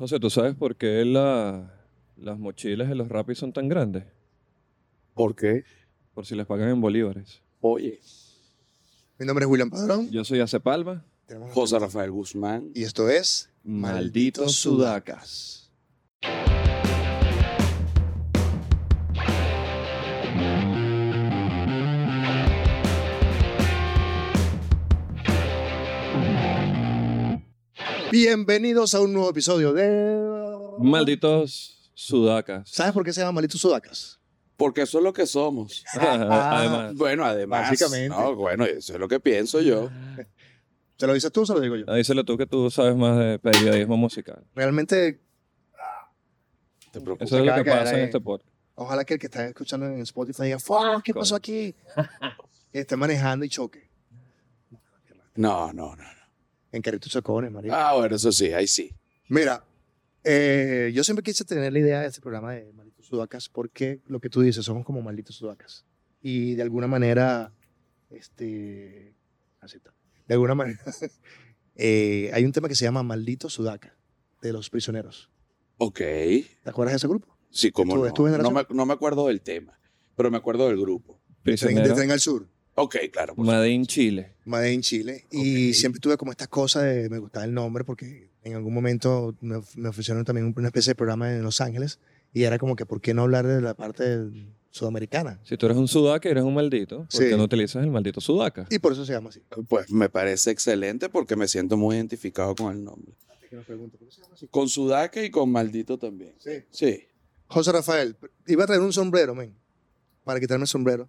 José, ¿tú sabes por qué la- las mochilas de los rapis son tan grandes? ¿Por qué? Por si les pagan en bolívares. Oye, Mi nombre es William Padrón. Yo soy Ace Palma. José Rafael Guzmán. Y esto es Malditos sudacas. Bienvenidos a un nuevo episodio de... Malditos sudacas. ¿Sabes por qué se llama Malditos Sudacas? Porque eso es lo que somos. Además, Bueno, además. Básicamente. No, bueno, eso es lo que pienso yo. ¿Se lo dices tú o se lo digo yo? ah, díselo tú que tú sabes más de periodismo musical. Realmente, Te preocupes. Eso es lo acaba que de caer pasa en ahí. este podcast. ojalá que el que está escuchando en Spotify diga, "Fuck, ¿qué pasó aquí? Que esté manejando y choque. No, no, no. En carritos chocones, María. Ah, bueno, eso sí, ahí sí. Mira, eh, yo siempre quise tener la idea de este programa de Malditos Sudacas porque lo que tú dices, somos como malditos sudacas. Y de alguna manera, este, acepta. De alguna manera, eh, hay un tema que se llama Malditos Sudaca, de los prisioneros. Ok. ¿Te acuerdas de ese grupo? Sí, como ¿Tu- no. No me, no me acuerdo del tema, pero me acuerdo del grupo. De Tren, de Prisionero. Tren al Sur, Ok, claro. por Made in Chile. Made in Chile. Y siempre tuve como esta cosa de, me gustaba el nombre porque en algún momento me, of- me ofrecieron también una especie de programa en Los Ángeles y era como que, ¿por qué no hablar de la parte sudamericana? Si tú eres un sudaca, eres un maldito. ¿Por Sí. qué no utilizas el maldito sudaca? Y por eso se llama así. Pues me parece excelente porque me siento muy identificado con el nombre. Con Sudaca y con Maldito también. Sí. Sí. José Rafael, iba a traer un sombrero, men, para quitarme el sombrero.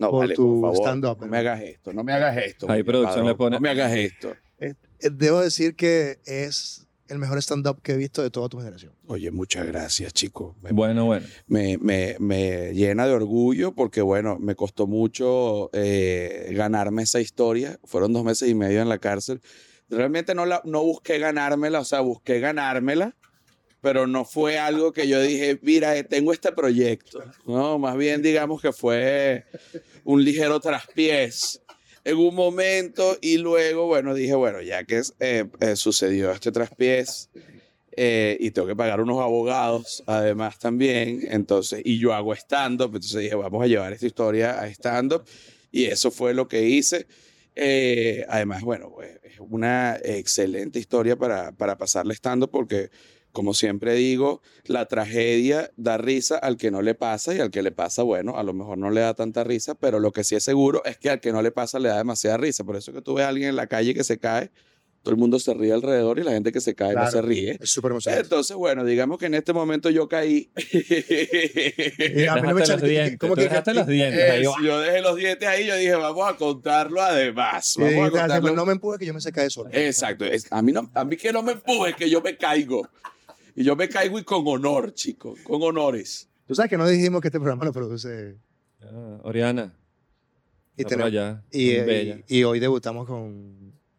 No, Por vale, tu por favor. stand-up, No ¿no? me hagas esto, no me hagas esto. Ahí producción le pone- No me hagas esto. Eh, eh, Debo decir que es el mejor stand-up que he visto de toda tu generación. Oye, muchas gracias, chicos. Me, Bueno, bueno. me, me- me llena de orgullo porque, bueno, me costó mucho eh, ganarme esa historia. Fueron dos meses y medio en la cárcel. Realmente no, la, no busqué ganármela, o sea, busqué ganármela, pero no fue algo que yo dije, mira, tengo este proyecto. No, más bien digamos que fue un ligero traspiés en un momento y luego, bueno, dije, bueno, ya que eh, eh, sucedió este traspiés, eh, y tengo que pagar unos abogados además también, entonces, y yo hago stand-up, entonces dije, vamos a llevar esta historia a stand-up, y eso fue lo que hice. Eh, además, bueno, pues, es una excelente historia para, para pasarle stand-up porque, como siempre digo, la tragedia da risa al que no le pasa y al que le pasa, bueno, a lo mejor no le da tanta risa, pero lo que sí es seguro es que al que no le pasa le da demasiada risa. Por eso que tú ves a alguien en la calle que se cae, todo el mundo se ríe alrededor y la gente que se cae no se ríe. Es súper emocionante. Entonces, bueno, digamos que en este momento yo caí. Y a mí no me Dejaste echa- los dientes. ¿cómo que- dejaste los dientes. Es, ahí va. yo dejé los dientes ahí, yo dije, vamos a contarlo además. Vamos a "Ah, contarlo. no me empuje que yo me se cae solo. Exacto. es- a, mí no, a mí que no me empuje, que yo me caigo. Y yo me caigo y con honor, chico, con honores. Tú sabes que no dijimos que este programa lo produce. Ah, Oriana. Y, por tenemos- allá. y, eh, bella. y- y hoy debutamos con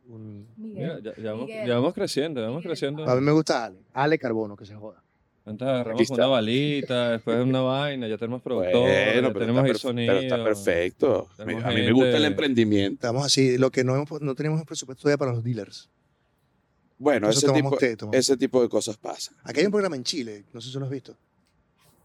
un... Mira, ya, ya vamos, Miguel. ya vamos creciendo, ya vamos creciendo. A mí me gusta Ale. Ale Carbono, que se joda. Antes agarramos una balita, después una vaina, ya tenemos productor, Bueno, ya tenemos perfe- sonido. pero está perfecto. A mí, Tenemos a mí me gusta el emprendimiento. Estamos así. Lo que no, hemos- no teníamos presupuesto todavía para los dealers. Bueno, ese tipo, té, ese tipo de cosas pasan. Aquí hay un programa en Chile, no sé si lo has visto,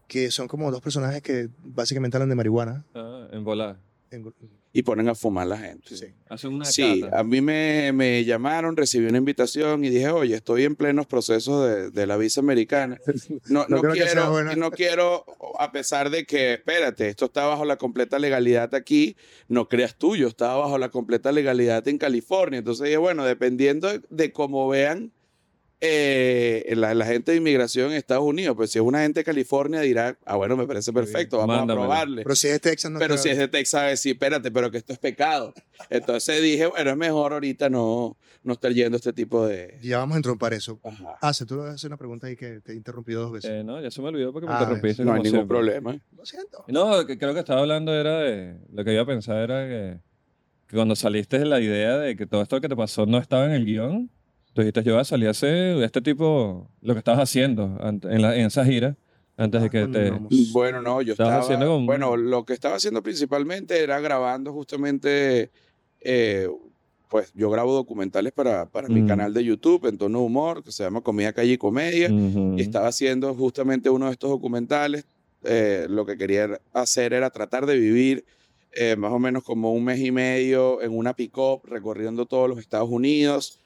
que son como dos personajes que básicamente hablan de marihuana. Ah, en volar. En- Y ponen a fumar la gente. sí. Hacen una Sí, cata. a mí me, me llamaron, recibí una invitación y dije, oye, estoy en plenos procesos de, de la visa americana. No, No quiero, no quiero, a pesar de que, espérate, esto está bajo la completa legalidad aquí, no creas tú, yo estaba bajo la completa legalidad en California. Entonces dije, bueno, dependiendo de, de cómo vean eh, la, la gente de inmigración en Estados Unidos, pues si es una gente de California dirá, ah, bueno, me parece perfecto, vamos Mándamelo. a probarle. Pero si es Texas, no Pero creo- si es de Texas, decir, espérate, pero que esto es pecado. Entonces dije, bueno, es mejor ahorita no, no estar yendo este tipo de... Ya vamos a entrompar eso. Ajá. Hace, tú le vas a hacer una pregunta ahí que te he interrumpido dos veces. Eh, no, ya se me olvidó porque me Ah, interrumpiste. No hay ningún siempre. problema. Lo siento. No, que creo que estaba hablando era de. Lo que iba a pensar era que, que cuando saliste de la idea de que todo esto que te pasó no estaba en el guion, tú dijiste, yo voy a salir a hacer este tipo, lo que estabas haciendo en, la, en esa gira, antes de que te. no, Bueno, no, yo estaba... haciendo Bueno, lo que estaba haciendo principalmente era grabando justamente eh, pues yo grabo documentales para, para mi Mm. canal de YouTube en tono de humor, que se llama Comida, Calle y Comedia. Y estaba haciendo justamente uno de estos documentales. Eh, lo que quería hacer era tratar de vivir eh, más o menos como un mes y medio en una pick-up recorriendo todos los Estados Unidos.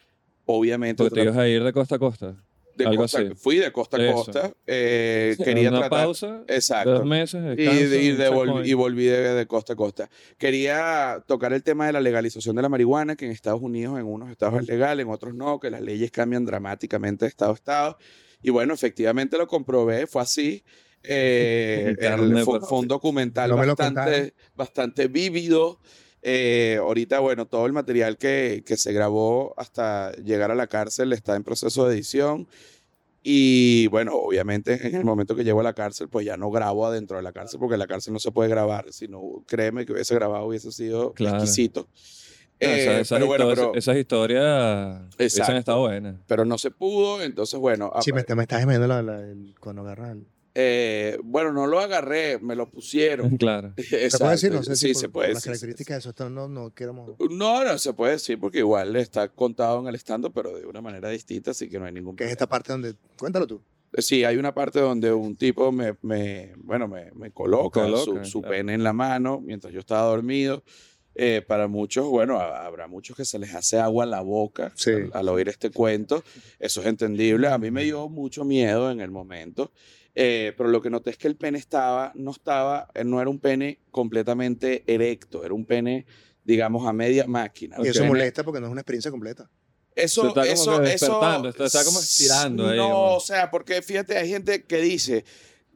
Obviamente, Porque te ibas a ir de costa a costa. de algo costa- así. fui de costa a costa. eh, quería una tratar. pausa. Exacto. Dos meses. Y, descanso, de- y un de y volví de, de costa a costa. Quería tocar el tema de la legalización de la marihuana, que en Estados Unidos en unos estados es legal, en otros no, que las leyes cambian dramáticamente de estado a estado. Y bueno, efectivamente lo comprobé, fue así. Eh, el- fue, un documental No bastante, bastante vívido. Eh, ahorita, bueno, todo el material que, que se grabó hasta llegar a la cárcel está en proceso de edición. Y bueno, obviamente en el momento que llego a la cárcel, pues ya no grabo adentro de la cárcel porque en la cárcel no se puede grabar. Sino, créeme que hubiese grabado hubiese sido Claro. exquisito. No, Eh, esas, esas pero bueno, historias, pero, esas historias Exacto. estado buenas. pero no se pudo. Entonces, bueno, Sí, me, me estás gemendo la, la- el- cuando agarras el- eh, bueno, no lo agarré, me lo pusieron. Claro. ¿Se puede decir? No sé si sí, por- se por puede Las características de eso esto no, no queremos... No, no se puede decir porque igual está contado en el stand pero de una manera distinta, así que no hay ningún Que es problema. esta parte donde... Cuéntalo tú. Sí, hay una parte donde un tipo me, me bueno, me, me coloca, Coloca, su, su claro. pene en la mano mientras yo estaba dormido. Eh, para muchos, bueno, ha- habrá muchos que se les hace agua a la boca Sí. al, al oír este cuento. Eso es entendible. A mí me dio mucho miedo en el momento. Eh, pero lo que noté es que el pene estaba, no estaba, eh, no era un pene completamente erecto, era un pene, digamos, a media máquina. Y eso molesta porque no es una experiencia completa. Eso, está como eso, eso. despertando, está- como estirando ahí, No, como- o sea, porque fíjate, hay gente que dice,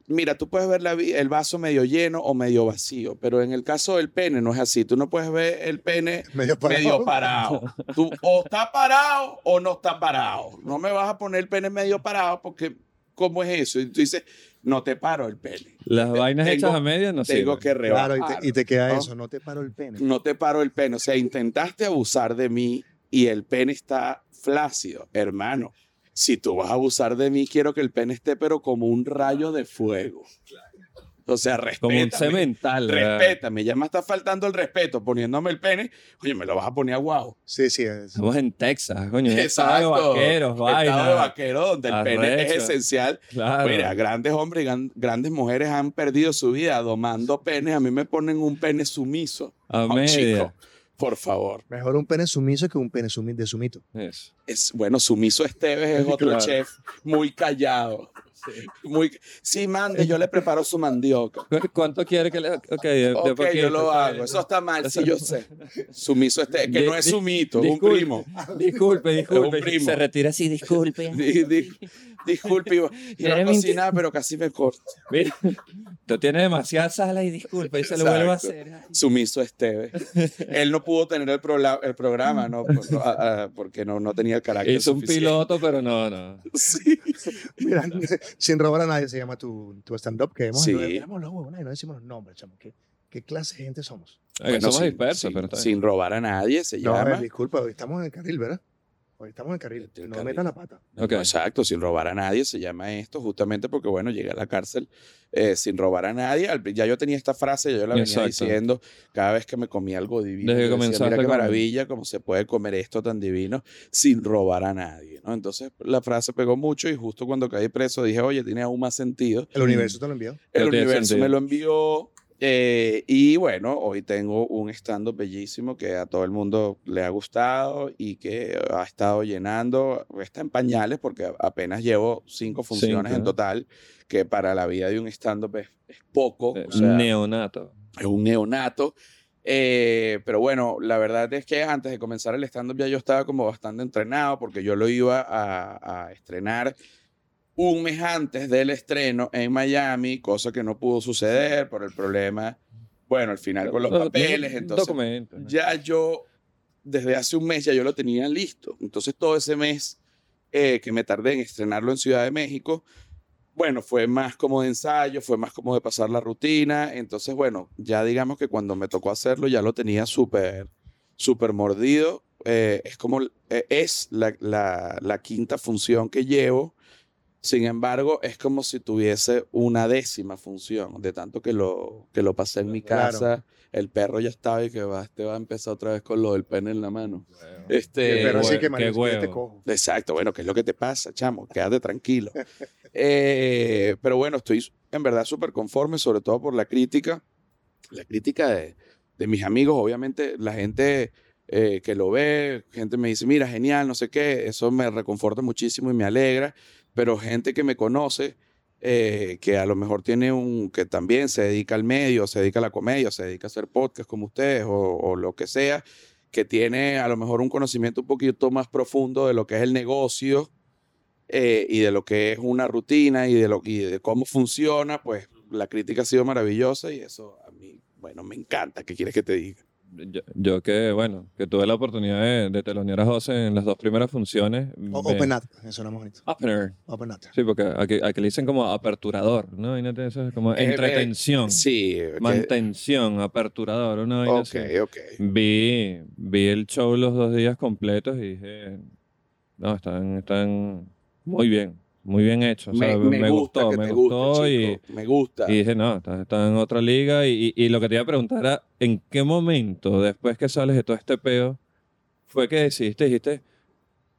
mira, tú puedes ver la el vaso medio lleno o medio vacío, pero en el caso del pene no es así. Tú no puedes ver el pene Medio parado. medio parado. Tú o está parado o no está parado. No me vas a poner el pene medio parado porque, ¿cómo es eso? Y tú dices, no te paro el pene. Las Te- vainas tengo- hechas a medias no Tengo sirven. que rebajar. Claro, y te, y te queda ¿no? eso, no te paro el pene. no te paro el pene. O sea, intentaste abusar de mí y el pene está flácido. Hermano, si tú vas a abusar de mí, quiero que el pene esté, pero como un rayo de fuego. O sea, Como un respétame. cemental. Respétame, ya me está faltando el respeto poniéndome el pene. Oye, me lo vas a poner a guau. Sí, sí. es- Estamos en Texas, coño. en estado de vaqueros, Estado de vaina. vaquero, donde el pene es esencial. Claro. Mira, grandes hombres y gran- grandes mujeres han perdido su vida domando penes. A mí me ponen un pene sumiso. a Oh, chico, por favor. Mejor un pene sumiso que un pene sumi- de sumito. Es, bueno, Sumiso Esteves es otro Claro. chef muy callado. Muy, sí, mande, yo le preparo su mandioca. ¿Cu- ¿Cuánto quiere que le.? Ok, de, de Ok, poquito, yo lo hago. Eso está mal, sí, yo sé. Sumiso Esteves, que Di- no es sumito, es un primo. Disculpe, disculpe. primo. Se retira así, disculpe. Di- di- disculpe, iba, iba a cocinar, pero casi me corto. Mira, tú tienes demasiada sala y disculpe, y se lo vuelvo a hacer. Sumiso Esteves. Él no pudo tener el, prola- el programa, ¿no? Por- no, a- a- porque no, no tenía el carácter Hizo un suficiente. piloto, pero no, no. Sí. Mira, sin robar a nadie se llama tu, tu stand-up. Que hemos, Sí. no, los huevos, no decimos los nombres, chamo. ¿Qué, ¿Qué clase de gente somos? Que Bueno, somos sin- dispersos, sin- pero está bien. sin robar a nadie, se No, a ver, llama. disculpa, estamos en el carril, ¿verdad? Hoy estamos en el carril. El No carril. metas la pata. Ok. No, exacto, sin robar a nadie se llama esto, justamente porque, bueno, llegué a la cárcel eh, sin robar a nadie. Ya yo tenía esta frase, yo la venía Exacto. diciendo cada vez que me comía algo divino. Desde que comenzaste Mira qué maravilla, cómo se puede comer esto tan divino sin robar a nadie, ¿no? Entonces la frase pegó mucho y justo cuando caí preso dije, oye, tiene aún más sentido. El universo te lo envió. El universo sentido. me lo envió. Eh, y bueno, hoy tengo un stand-up bellísimo que a todo el mundo le ha gustado y que ha estado llenando. Está en pañales porque apenas llevo cinco funciones en total, que para la vida de un stand-up es, es poco. Eh, o sea, Neonato. es un neonato. Eh, pero bueno, la verdad es que antes de comenzar el stand-up ya yo estaba como bastante entrenado porque yo lo iba a, a estrenar un mes antes del estreno en Miami, cosa que no pudo suceder por el problema, bueno, al final con los papeles, entonces Documento. ¿no? ya yo, desde hace un mes ya yo lo tenía listo. Entonces todo ese mes eh, que me tardé en estrenarlo en Ciudad de México, bueno, fue más como de ensayo, fue más como de pasar la rutina. Entonces, bueno, ya digamos que cuando me tocó hacerlo ya lo tenía súper, súper mordido. Eh, es como, eh, es la, la- la quinta función que llevo. Sin embargo, es como si tuviese una décima función, de tanto que lo, que lo pasé en mi Claro. casa. El perro ya estaba y que va, este va a empezar otra vez con lo del pene en la mano. El Este, perro bueno, que qué Mario, huevo. te cojo. Exacto, bueno, ¿qué es lo que te pasa, chamo? Quédate tranquilo. Eh, pero bueno, estoy en verdad súper conforme, sobre todo por la crítica, la crítica de, de mis amigos, obviamente la gente eh, que lo ve, gente me dice, mira, genial, no sé qué, eso me reconforta muchísimo y me alegra, pero gente que me conoce, eh, que a lo mejor tiene un, que también se dedica al medio, se dedica a la comedia, se dedica a hacer podcast como ustedes o, lo que sea, que tiene a lo mejor un conocimiento un poquito más profundo de lo que es el negocio eh, y de lo que es una rutina y de, lo, y de cómo funciona, pues la crítica ha sido maravillosa y eso a mí, bueno, me encanta. ¿Qué quieres que te diga? Yo, yo que, bueno, que tuve la oportunidad de, de telonear a José en las dos primeras funciones. O- me- Open Up, eso era bonito. Opener. Open Up. Sí, porque aquí, aquí le dicen como aperturador, ¿no? Imagínate eso es como Eh, eh, entretención, Sí. que- mantención, aperturador, una vaina ok, así. ok. Vi, vi el show los dos días completos y dije, no, están, están muy bien, muy bien hechos. O sea, me, gusta gustó, me gustó guste, y, chico, Me gusta. y dije, no, está, está en otra liga. Y, y- y lo que te iba a preguntar era, ¿en qué momento, después que sales de todo este peo, fue que decidiste, dijiste,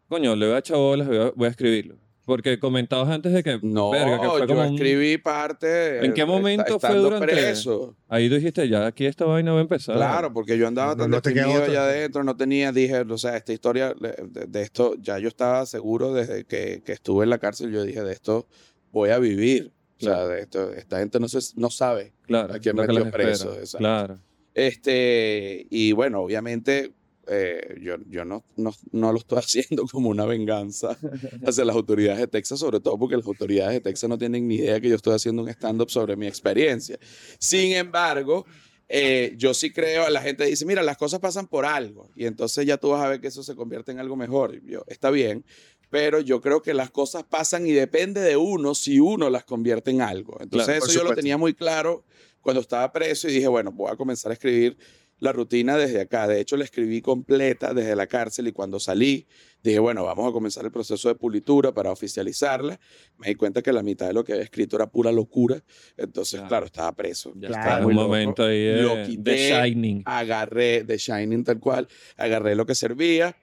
coño, le voy a echar bolas, voy a, voy a escribirlo? Porque comentabas antes de que, no, verga, que fue yo como un- escribí parte. ¿En qué eh, momento fue durante- preso. Ahí tú dijiste, ya aquí esta vaina va a empezar. Claro, porque yo andaba No- tan no deprimido allá adentro, no tenía, dije, o sea, esta historia de, esto, ya yo estaba seguro desde que, que estuve en la cárcel, yo dije, de esto voy a vivir. O sea, de esto, esta gente no, se, no sabe. claro. ¿A quién metió preso? Claro. Este, y bueno, obviamente eh, yo, yo no, no, no lo estoy haciendo como una venganza hacia las autoridades de Texas, sobre todo porque las autoridades de Texas no tienen ni idea que yo estoy haciendo un stand-up sobre mi experiencia. Sin embargo, eh, yo sí creo, la gente dice, mira, las cosas pasan por algo, y entonces ya tú vas a ver que eso se convierte en algo mejor. Y yo, está bien, pero yo creo que las cosas pasan y depende de uno si uno las convierte en algo. Entonces Claro, eso yo lo tenía muy claro cuando estaba preso y dije, bueno, voy a comenzar a escribir la rutina desde acá. De hecho, la escribí completa desde la cárcel y cuando salí dije, bueno, vamos a comenzar el proceso de pulitura para oficializarla. Me di cuenta que la mitad de lo que había escrito era pura locura. Entonces, Claro. claro, estaba preso. Ya Claro. está, muy un loco. momento ahí Lo quité. de Shining. Agarré de Shining tal cual, agarré lo que servía,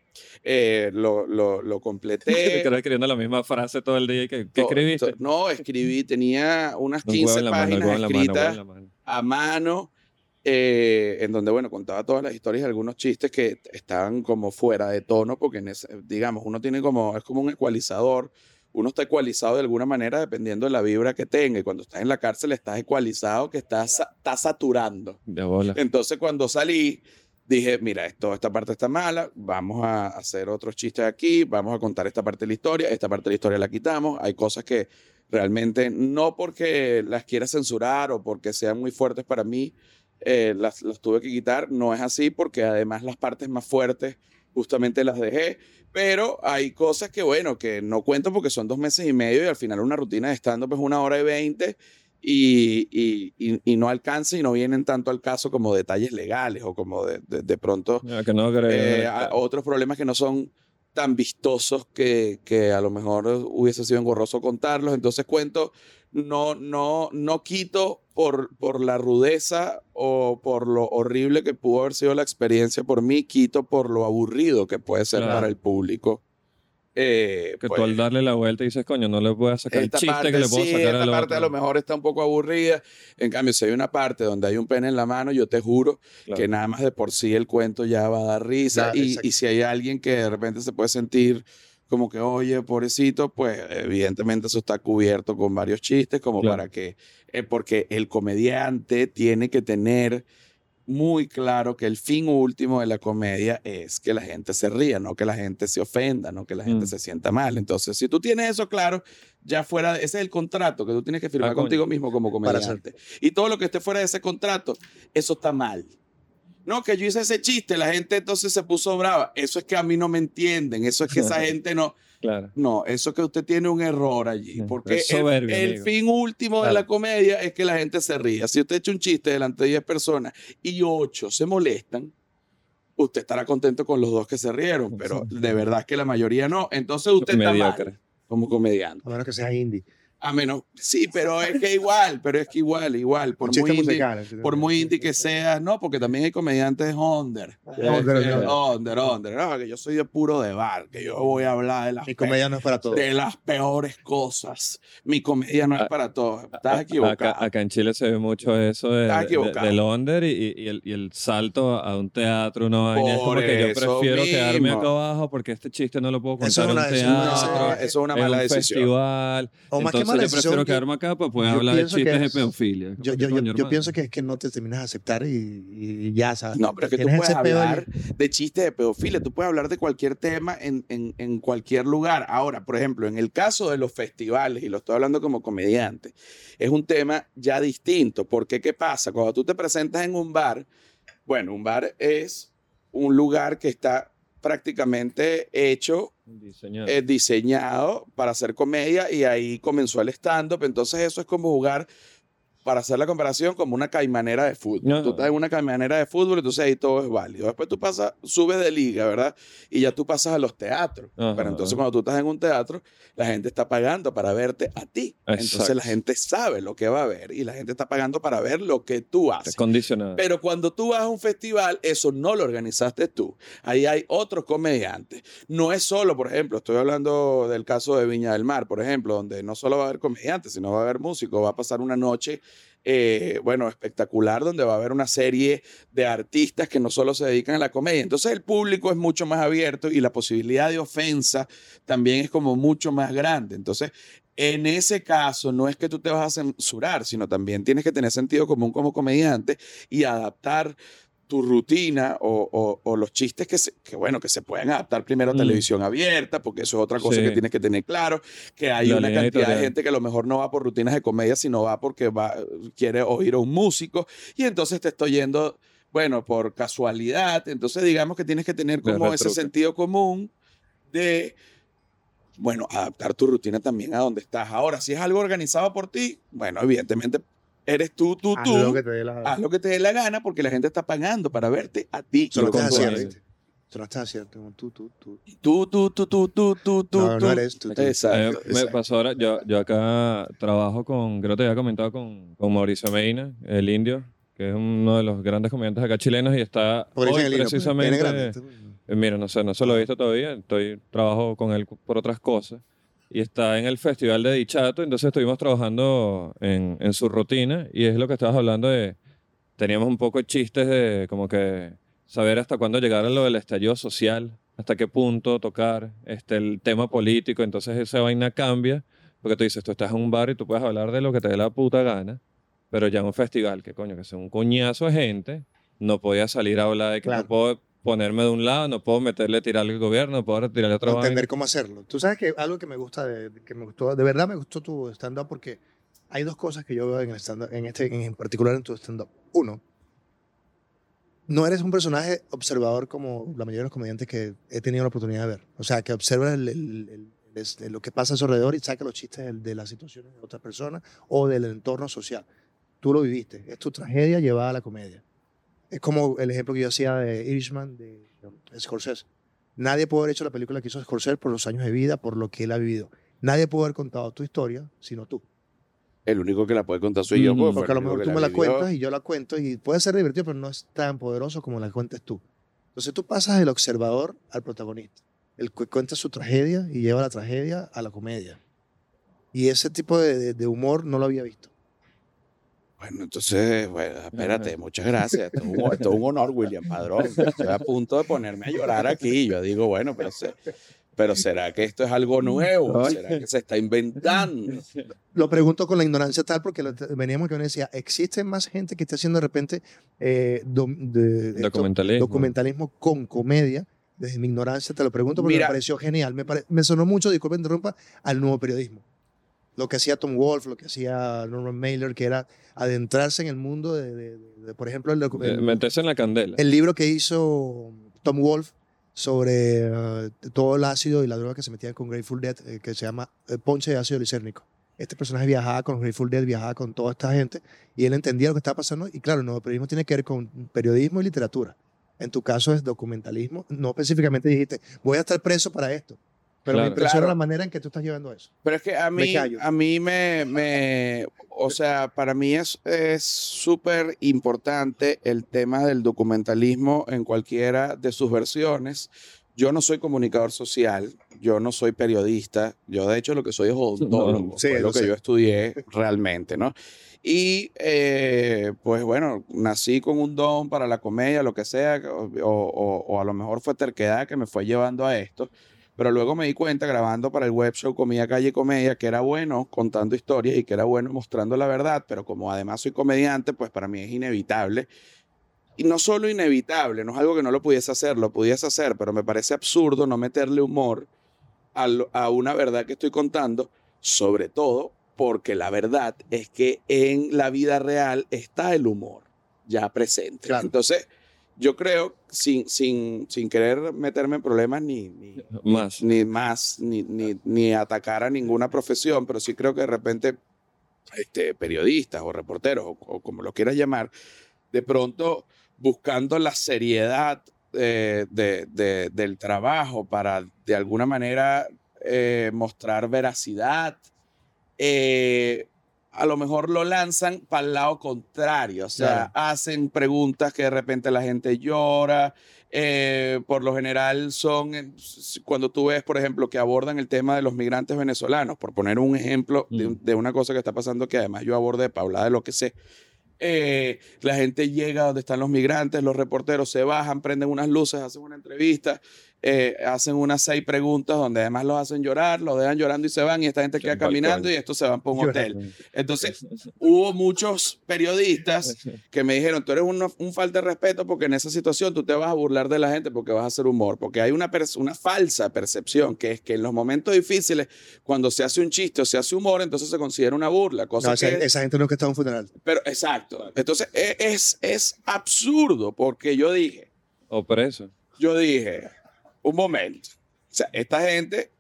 eh, lo, lo, completé. quedo escribiendo la misma frase todo el día. ¿Qué escribiste? to- No, escribí, tenía unas Un huevo 15 en la mano, el páginas en escritas en a mano, eh, en donde, bueno, contaba todas las historias y algunos chistes que estaban como fuera de tono, porque, en ese- digamos, uno tiene como, es como un ecualizador, uno está ecualizado de alguna manera dependiendo de la vibra que tenga, y cuando estás en la cárcel estás ecualizado que estás, estás saturando. De bola. Entonces, cuando salí, dije, mira, esto, esta parte está mala, vamos a hacer otros chistes aquí, vamos a contar esta parte de la historia, esta parte de la historia la quitamos, hay cosas que realmente no porque las quiera censurar o porque sean muy fuertes para mí, eh, las, las tuve que quitar, no es así porque además las partes más fuertes justamente las dejé, pero hay cosas que, bueno, que no cuento porque son dos meses y medio y al final una rutina de stand-up es una hora y veinte y, y, y- y no alcanza y no vienen tanto al caso como detalles legales o como de, de, de pronto que no eh, a- otros problemas que no son tan vistosos que, que a lo mejor hubiese sido engorroso contarlos. Entonces cuento, no, no, no quito por, por la rudeza o por lo horrible que pudo haber sido la experiencia por mí, quito por lo aburrido que puede ser Claro. para el público. Eh, que pues, tú al darle la vuelta dices, coño, no le voy a sacar el esta chiste parte, que le puedo sí, sacar esta parte a otro. lo mejor está un poco aburrida. En cambio, si hay una parte donde hay un pene en la mano, yo te juro Claro. que nada más de por sí el cuento ya va a dar risa. Ya, y, y si hay alguien que de repente se puede sentir como que, oye, pobrecito, pues evidentemente eso está cubierto con varios chistes, como Claro. para que, eh, porque el comediante tiene que tener muy claro que el fin último de la comedia es que la gente se ría, no que la gente se ofenda, no que la gente Mm. se sienta mal. Entonces, si tú tienes eso claro, ya fuera, de- ese es el contrato que tú tienes que firmar Ah, coño. contigo mismo como comediante. Y todo lo que esté fuera de ese contrato, eso está mal. No, que yo hice ese chiste, la gente entonces se puso brava. Eso es que a mí no me entienden, eso es que esa gente no... Claro. No, eso es que usted tiene un error allí. Porque es el- soberbio, el, amigo. fin último de la comedia es que la gente se ría. Si usted echa un chiste delante de 10 personas y 8 se molestan, usted estará contento con los dos que se rieron, pero de verdad que la mayoría no. Entonces usted está mal. como comediante. A menos que sea indie. A menos, sí, pero es que igual, pero es que igual, igual, por Un muy indie, un por muy indie que seas, no, porque también hay comediantes under. Under, Eh, under. under, under. No, que yo soy de puro de bar, que yo voy a hablar de las, Mi comedia no es para todos. de las peores cosas. Mi comedia no es Ah, para todos. Estás equivocado. Acá, acá en Chile se ve mucho eso de, de- del under y, y el, y el salto a un teatro, vaina. Es como que yo prefiero quedarme acá abajo porque este chiste no lo puedo Eso contar en un es una- teatro, No, eso es una en mala un decisión. festival. O más que Entonces mala yo decisión, prefiero quedarme acá para poder yo hablar de pienso que chistes de es- pedofilia. Yo, yo, yo, Coño, yo hermano. pienso que es que no te terminas de aceptar y, y ya, ¿sabes? No, pero es que tú puedes hablar de chistes de pedofilia, tú puedes hablar de cualquier tema en, en, en cualquier lugar. Ahora, por ejemplo, en el caso de los festivales, y lo estoy hablando como comediante, es un tema ya distinto, porque ¿qué pasa? Cuando tú te presentas en un bar, bueno, un bar es un lugar que está prácticamente hecho Diseñado. eh, diseñado para hacer comedia y ahí comenzó el stand-up. Entonces eso es como jugar, para hacer la comparación, como una caimanera de fútbol. No. Tú estás en una caimanera de fútbol, entonces ahí todo es válido. Después tú pasas, subes de liga, ¿verdad? Y ya tú pasas a los teatros. Ajá. Pero entonces cuando tú estás en un teatro, la gente está pagando para verte a ti. Entonces la gente sabe lo que va a ver y la gente está pagando para ver lo que tú Es haces. condicionado. Pero cuando tú vas a un festival, eso no lo organizaste tú. Ahí hay otros comediantes. No es solo, por ejemplo, estoy hablando del caso de Viña del Mar, por ejemplo, donde no solo va a haber comediantes, sino va a haber músicos. Va a pasar una noche, eh, bueno, espectacular, donde va a haber una serie de artistas que no solo se dedican a la comedia. Entonces el público es mucho más abierto y la posibilidad de ofensa también es como mucho más grande. Entonces, en ese caso, no es que tú te vas a censurar, sino también tienes que tener sentido común como comediante y adaptar tu rutina o, o- o los chistes que, se- que, bueno, que se pueden adaptar primero a Mm. televisión abierta, porque eso es otra cosa Sí. que tienes que tener claro, que hay La una cantidad de gente que a lo mejor no va por rutinas de comedia, sino va porque va, quiere oír a un músico y entonces te estoy yendo, bueno, por casualidad, entonces digamos que tienes que tener como ese sentido común de bueno, adaptar tu rutina también a donde estás. Ahora, si es algo organizado por ti, bueno, evidentemente eres tú, tú, Haz tú. lo que te dé la Haz lo que te dé la gana porque la gente está pagando para verte a ti. Eso no Y estás haciendo. Eso no estás haciendo. Tú, tú, tú. Tú, tú, tú, tú, tú, tú, tú. No, tú. no eres tú. tú. Exacto. Eh, me pasó ahora, yo, yo acá trabajo con, creo que te había comentado con, con Mauricio Meina, el indio, que es uno de los grandes comediantes acá chilenos y está Porque hoy el pues, precisamente... grande. Eh, Mira, no sé, no se lo he visto todavía. Estoy trabajo con él por otras cosas. Y está en el festival de Dichato, entonces estuvimos trabajando en, en su rutina y es lo que estabas hablando de, teníamos un poco de chistes de como que saber hasta cuándo llegar a lo del estallido social, hasta qué punto tocar este, el tema político, entonces esa vaina cambia, porque tú dices, tú estás en un bar y tú puedes hablar de lo que te dé la puta gana, pero ya en un festival, que coño, que sea un coñazo de gente, no podía salir a hablar de que Claro. no puedo ponerme de un lado, no puedo meterle tirarle al gobierno, no puedo tirarle a otra entender cómo hacerlo. Tú sabes que algo que me gusta, de, que me gustó, de verdad me gustó tu stand-up porque hay dos cosas que yo veo en el stand en este, en particular en tu stand-up. Uno, no eres un personaje observador como la mayoría de los comediantes que he tenido la oportunidad de ver. O sea, que observas el- el- el- lo que pasa a su alrededor y saca los chistes del- de, las situaciones de otras personas o del entorno social. Tú lo viviste. Es tu tragedia llevada a la comedia. Es como el ejemplo que yo hacía de Irishman, de Scorsese. Nadie pudo haber hecho la película que hizo Scorsese por los años de vida, por lo que él ha vivido. Nadie pudo haber contado tu historia, sino tú. El único que la puede contar soy yo. Ujú. porque a lo mejor tú me la vivió. cuentas y yo la cuento y puede ser divertido, pero no es tan poderoso como la cuentes tú. Entonces tú pasas del observador al protagonista. El que cuenta su tragedia y lleva la tragedia a la comedia. Y ese tipo de, de- de humor no lo había visto. Bueno, entonces, bueno, espérate, muchas gracias. Esto es un, esto es un honor, William Padrón. Estoy a punto de ponerme a llorar aquí. Yo digo, bueno, pero, se- pero ¿será que esto es algo nuevo? ¿Será que se está inventando? Lo pregunto con la ignorancia tal porque veníamos que uno decía, ¿existe más gente que esté haciendo de repente eh, de- Documentalismo. documentalismo con comedia? Desde mi ignorancia te lo pregunto porque Mira. me pareció genial. Me, pare- me sonó mucho, disculpe, interrumpa, al nuevo periodismo. Lo que hacía Tom Wolfe, lo que hacía Norman Mailer, que era adentrarse en el mundo de, de- de- de, por ejemplo, el, el- meterse en la candela. el libro que hizo Tom Wolfe sobre eh, todo el ácido y la droga que se metía con Grateful Dead, eh, que se llama eh, Ponche de ácido lisérnico. Este personaje viajaba con Grateful Dead, viajaba con toda esta gente y él entendía lo que estaba pasando. Y claro, el nuevo periodismo tiene que ver con periodismo y literatura. En tu caso es documentalismo. No específicamente dijiste, voy a estar preso para esto. Pero me Claro. impresiona Claro. la manera en que tú estás llevando eso. Pero es que a Me mí, callo. a mí me, me, o sea, para mí es es súper importante el tema del documentalismo en cualquiera de sus versiones. Yo no soy comunicador social, yo no soy periodista, yo de hecho lo que soy es odontólogo, Sí, lo lo que sé. yo estudié realmente, ¿no? Y eh, pues bueno, nací con un don para la comedia, lo que sea, o, o- o a lo mejor fue terquedad que me fue llevando a esto. Pero luego me di cuenta grabando para el web show Comida Calle Comedia que era bueno contando historias y que era bueno mostrando la verdad, pero como además soy comediante, pues para mí es inevitable. Y no solo inevitable, no es algo que no lo pudiese hacer, lo pudiese hacer, pero me parece absurdo no meterle humor a, lo- a una verdad que estoy contando, sobre todo porque la verdad es que en la vida real está el humor ya presente. Claro. Entonces, yo creo, sin, sin, sin querer meterme en problemas ni, ni, Más. ni más, ni, ni, ni atacar a ninguna profesión, pero sí creo que de repente este, periodistas o reporteros, o, o como lo quieras llamar, de pronto buscando la seriedad eh, de- de- del trabajo para de alguna manera eh, mostrar veracidad, eh, a lo mejor lo lanzan para el lado contrario, o sea, hacen preguntas que de repente la gente llora, eh, por lo general son, eh, cuando tú ves, por ejemplo, que abordan el tema de los migrantes venezolanos, por poner un ejemplo de, Mm. de una cosa que está pasando que además yo abordé, Paula, de lo que sé. Eh, la gente llega donde están los migrantes, los reporteros se bajan, prenden unas luces, hacen una entrevista, eh, hacen unas seis preguntas donde además los hacen llorar, los dejan llorando y se van y esta gente queda caminando y estos se van para un hotel. Entonces, hubo muchos periodistas que me dijeron, tú eres un, un falta de respeto porque en esa situación tú te vas a burlar de la gente porque vas a hacer humor, porque hay una, una falsa percepción que es que en los momentos difíciles, cuando se hace un chiste o se hace humor, entonces se considera una burla, cosa No, esa, que... esa gente nunca está en un funeral. Pero exacto. Entonces, e- es, es absurdo porque yo dije, O preso. yo dije, un momento. O sea, esta gente,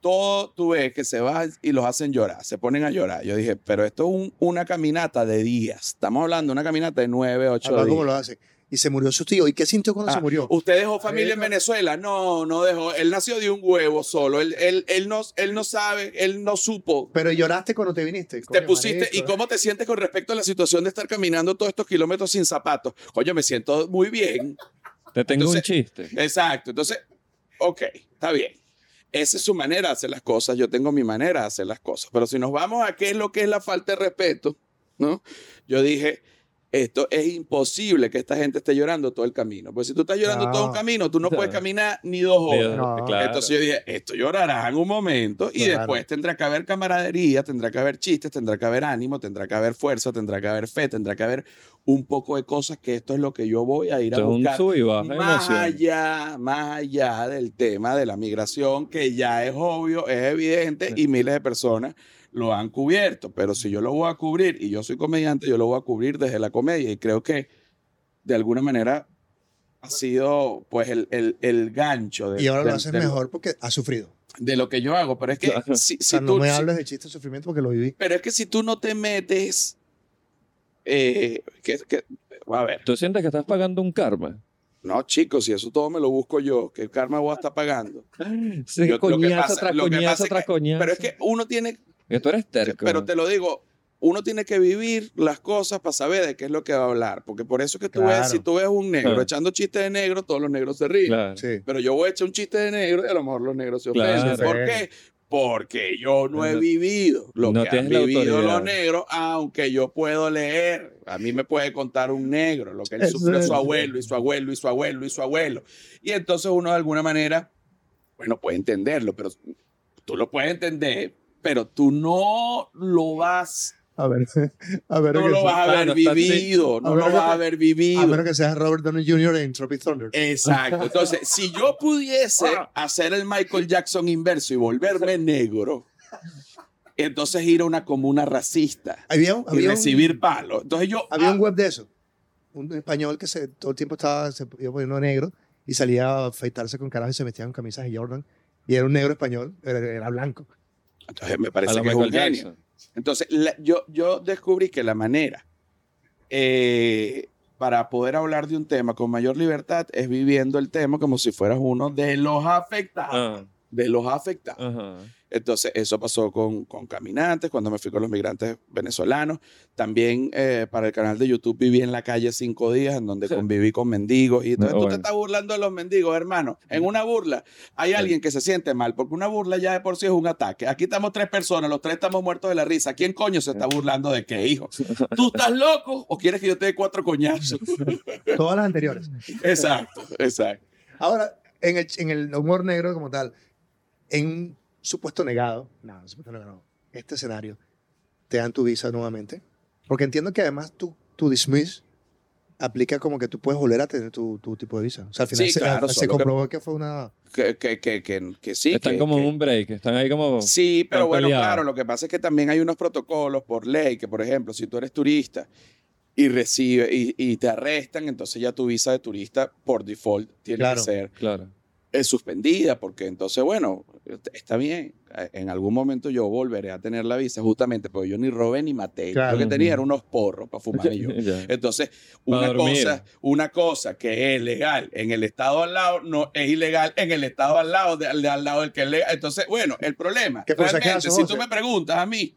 todo tú ves que se van y los hacen llorar, se ponen a llorar. Yo dije, pero esto es un- una caminata de días. Estamos hablando de una caminata de nueve, ocho días. cómo lo hace. Y se murió su tío. ¿Y qué sintió cuando Ah, se murió? ¿Usted dejó familia en. Venezuela? No, no dejó. Él nació de un huevo solo. Él, él, él, no, él no sabe, él no supo. Pero lloraste cuando te viniste. Te pusiste. ¿y cómo te sientes con respecto a la situación de estar caminando todos estos kilómetros sin zapatos? Coño, me siento muy bien. Te tengo Entonces- un chiste. Exacto. Entonces, ok, está bien. Esa es su manera de hacer las cosas. Yo tengo mi manera de hacer las cosas. Pero si nos vamos a qué es lo que es la falta de respeto, ¿no? Yo dije, esto es imposible que esta gente esté llorando todo el camino. Pues si tú estás llorando No. todo un camino, tú no puedes caminar ni dos horas. No. claro. Entonces yo dije, esto llorará en un momento y Claro. después tendrá que haber camaradería, tendrá que haber chistes, tendrá que haber ánimo, tendrá que haber fuerza, tendrá que haber fe, tendrá que haber un poco de cosas que esto es lo que yo voy a ir a un buscar de más allá, más allá del tema de la migración, que ya es obvio, es evidente y miles de personas lo han cubierto. Pero si yo lo voy a cubrir y yo soy comediante, yo lo voy a cubrir desde la comedia. Y creo que de alguna manera ha sido pues el, el, el gancho de, Y ahora lo haces de- mejor porque has sufrido. de lo que yo hago. Pero es que Claro. si, O si sea, tú, no me si- hables de chiste de sufrimiento porque lo viví. pero es que si tú no te metes, eh, que, que- a ver, ¿Tú sientes que estás pagando un karma? no chicos, si eso todo me lo busco yo, que el karma voy a estar pagando. Sí, Yo- lo que coñazo pasa- tras lo que coñazo pasa es tras que- coñazo. Pero es que uno tiene, Que tú eres terco. pero te lo digo, uno tiene que vivir las cosas para saber de qué es lo que va a hablar. Porque por eso que tú Claro. ves, si tú ves un negro Claro. echando chistes de negro, todos los negros se ríen. Claro. Sí. Pero yo voy a echar un chiste de negro y a lo mejor los negros se ofenden. Claro. ¿Por qué? Porque yo no he vivido lo no que han vivido los negros, aunque yo puedo leer. A mí me puede contar un negro lo que él sufrió su abuelo y su abuelo y su abuelo y su abuelo. Y entonces uno de alguna manera, bueno, puede entenderlo, pero tú lo puedes entender, pero tú no lo vas, A ver, a ver. no que lo sea- vas a haber vivido, no A lo vas a haber a vivido. menos que seas Robert Downey Jr. en Tropic Thunder. Exacto. Entonces, si yo pudiese hacer el Michael Jackson inverso y volverme negro, entonces ir a una comuna racista Había, un- y había, un, recibir palos. Entonces yo... había ah, un web de eso. Un español que se, todo el tiempo estaba se iba poniendo negro y salía a afeitarse con carajo y se metía con camisas de Jordan. Y era un negro español, era, era blanco. Entonces me parece que es un genio. Entonces la- yo, yo descubrí que la manera eh, para poder hablar de un tema con mayor libertad es viviendo el tema como si fueras uno de los afectados. Ah, de los afectados. Entonces, eso pasó con, con caminantes, cuando me fui con los migrantes venezolanos. También eh, para el canal de YouTube viví en la calle cinco días, en donde conviví con mendigos. Y entonces tú te estás burlando de los mendigos, hermano. En una burla hay alguien que se siente mal, porque una burla ya de por sí es un ataque. Aquí estamos tres personas, los tres estamos muertos de la risa. ¿Quién coño se está burlando de qué, hijo? ¿Tú estás loco o quieres que yo te dé cuatro coñazos? Todas las anteriores. exacto, exacto. Ahora, en el, en el humor negro como tal, en un supuesto negado, no, supuesto negado, no, este escenario, te dan tu visa nuevamente. Porque entiendo que además tu, tu dismiss aplica como que tú puedes volver a tener tu, tu tipo de visa. O sea, al final Sí, se, claro, se solo que- comprobó que... fue una... Que, que, que, que, que sí. Están que- como en un break, están ahí como... Sí, pero bueno, claro, lo que pasa es que también hay unos protocolos por ley que, por ejemplo, si tú eres turista y recibe y, y te arrestan, entonces ya tu visa de turista por default tiene Claro. que ser Claro. Eh, suspendida, porque entonces, bueno, está bien. Eh, En algún momento yo volveré a tener la visa, justamente, porque yo ni robé ni maté. Claro. Lo que tenía era unos porros para fumar y yo. Entonces, una cosa, una cosa que es legal en el estado al lado, no es ilegal en el estado al lado, de, de al lado del que es legal. Entonces, bueno, el problema, realmente, acaso, si tú me preguntas a mí,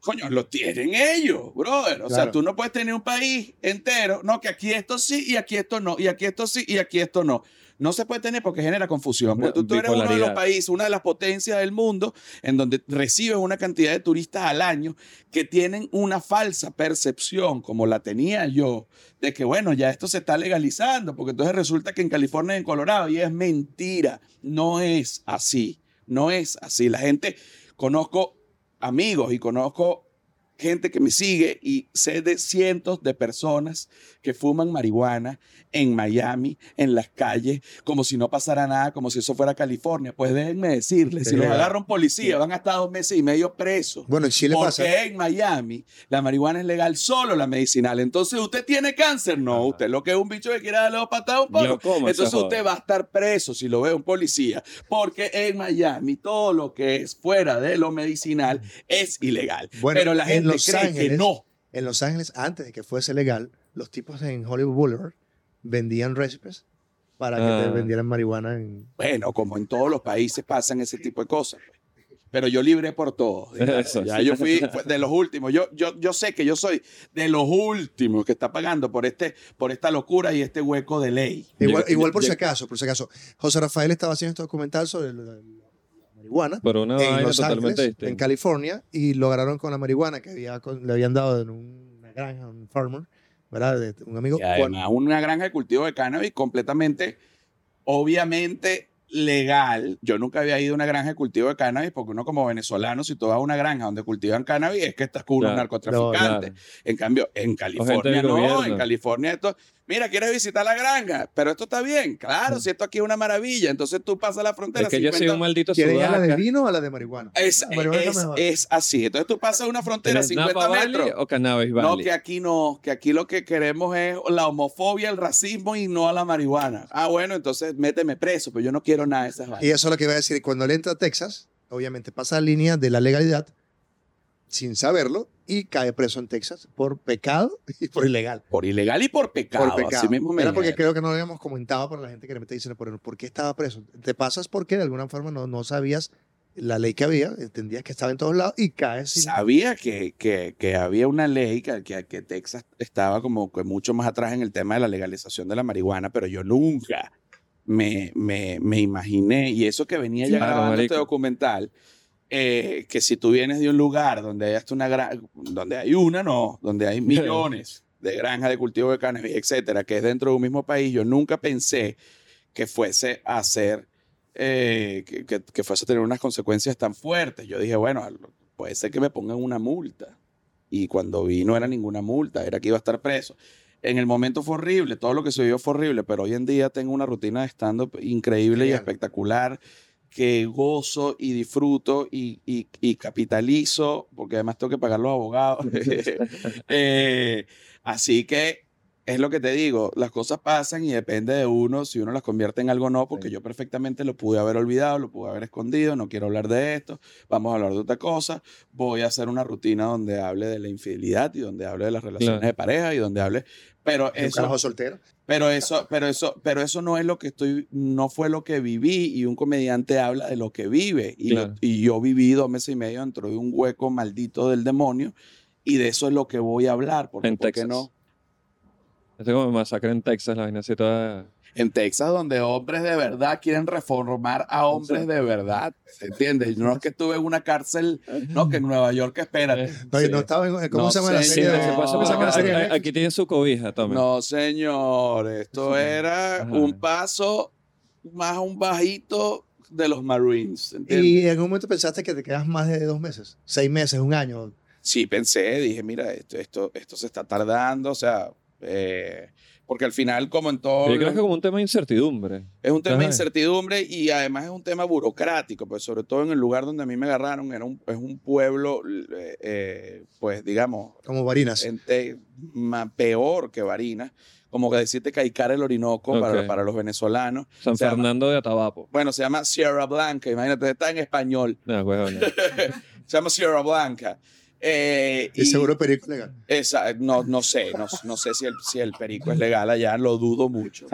coño, lo tienen ellos, brother. O sea, tú no puedes tener un país entero, no, que aquí esto sí y aquí esto no, y aquí esto sí y aquí esto no. No se puede tener porque genera confusión. Porque tú, tú eres uno de los países, una de las potencias del mundo, en donde recibes una cantidad de turistas al año que tienen una falsa percepción, como la tenía yo, de que, bueno, ya esto se está legalizando, porque entonces resulta que en California y en Colorado, y es mentira, no es así, no es así. La gente, conozco amigos y conozco gente que me sigue y sé de cientos de personas que fuman marihuana en Miami, en las calles, como si no pasara nada, como si eso fuera California. Pues déjenme decirles, si los legal. agarra un policía, van a estar dos meses y medio presos. Bueno, en Chile Porque pasa... en Miami la marihuana es legal, solo la medicinal. Entonces, ¿usted tiene cáncer? No, Ajá. usted lo que es un bicho que quiere darle dos patadas a un poco. Entonces usted va a estar preso si lo ve un policía. Porque en Miami todo lo que es fuera de lo medicinal es ilegal. Bueno, Pero la en gente Los cree que Ángeles- no. En Los Ángeles, antes de que fuese legal, los tipos en Hollywood Boulevard vendían recipes para que te Ah. vendieran marihuana en... Bueno, como en todos los países pasan ese tipo de cosas. pues. Pero yo libré por todo. ya sí. yo fui de los últimos. Yo, yo, yo sé que yo soy de los últimos que está pagando por, este, por esta locura y este hueco de ley. Igual, Yo- igual por yo- si acaso, por si acaso. José Rafael estaba haciendo este documental sobre la marihuana Por una en vaina Los totalmente Ángeles, en. California, y lograron con la marihuana que había, con- le habían dado en una granja, un farmer, ¿verdad? De un amigo. Y además, una granja de cultivo de cannabis completamente, obviamente legal. Yo nunca había ido a una granja de cultivo de cannabis porque uno como venezolano, si tú vas a una granja donde cultivan cannabis, es que estás con unos Claro. narcotraficantes. Claro. En cambio, en California del no, gobierno. en California esto, mira, quieres visitar la granja, pero esto está bien, claro, si esto aquí es una maravilla, entonces tú pasas la frontera. Es que yo soy 50 un maldito ¿Quieren ir a la de vino o a la de marihuana? es, La marihuana es, es así, entonces tú pasas una frontera ¿Tienes 50 Napa Valley metros. o Cannabis No, Valley? que aquí no, que aquí lo que queremos es la homofobia, el racismo y no a la marihuana. Ah, bueno, entonces méteme preso, pero yo no quiero nada de esas Y vainas. eso es lo que iba a decir. Cuando él entra a Texas, obviamente pasa la línea de la legalidad sin saberlo y cae preso en Texas por pecado y por ilegal. Por ilegal y por pecado. por pecado. Así mismo me Era porque creo que no lo habíamos comentado para la gente que me está diciendo por, por qué estaba preso. Te pasas porque de alguna forma no, no sabías la ley que había, entendías que estaba en todos lados y caes sin... Sabía que, que, que había una ley que, que, que Texas estaba como que mucho más atrás en el tema de la legalización de la marihuana, pero yo nunca me, me, me imaginé, y eso que venía ya Claro, grabando este documental, eh, que si tú vienes de un lugar donde hay hasta una gran, donde hay una, no, donde hay millones de granjas de cultivo de cannabis, etcétera, que es dentro de un mismo país, yo nunca pensé que fuese a ser, eh, que, que- que fuese a tener unas consecuencias tan fuertes. Yo dije, bueno, puede ser que me pongan una multa. Y cuando vi no era ninguna multa, era que iba a estar preso. En el momento fue horrible, todo lo que se vivió fue horrible, pero hoy en día tengo una rutina de stand-up increíble y espectacular que gozo y disfruto y, y- y capitalizo, porque además tengo que pagar los abogados. Eh, así que es lo que te digo, las cosas pasan y depende de uno si uno las convierte en algo o no, porque Sí. yo perfectamente lo pude haber olvidado, lo pude haber escondido, no quiero hablar de esto, vamos a hablar de otra cosa, voy a hacer una rutina donde hable de la infidelidad y donde hable de las relaciones Claro. de pareja y donde hable, pero eso, carajo soltero. pero eso, pero eso, pero eso no es lo que estoy, no fue lo que viví y un comediante habla de lo que vive y, lo- Claro. y yo viví dos meses y medio dentro de un hueco maldito del demonio y de eso es lo que voy a hablar, porque En ¿por qué no? Esto es como masacre en Texas, la vaina así toda... En Texas, donde hombres de verdad quieren reformar a hombres de verdad. ¿Se entiende? No es que estuve en una cárcel, no, que en Nueva York, espérate. No, Sí. no estaba en, ¿Cómo No se llama la sé, Sí, serie? no, pasa ¿cómo se llama la de aquí, aquí tienen su cobija, tome. No, señor, esto era Ajá. un paso más un bajito de los Marines. ¿entiendes? Y en algún momento pensaste que te quedas más de dos meses, seis meses, un año. Sí, pensé, dije, mira, esto, esto, esto se está tardando, o sea, eh, porque al final, como en todo, Yo creo que es como un tema de incertidumbre. es un tema de Ajá. incertidumbre y además es un tema burocrático, pues sobre todo en el lugar donde a mí me agarraron, era un, es un pueblo, eh, eh, pues digamos, Como varinas. ente- ma- peor que Barinas, como que decirte Caicar el Orinoco para, Ok. para los venezolanos. San Se llama- Fernando de Atabapo. Bueno, se llama Sierra Blanca, imagínate, está en español, No, huevón, no. se llama Sierra Blanca. Eh, Y seguro perico legal. Esa, no, no sé, no, no sé si el, si el perico es legal allá, lo dudo mucho.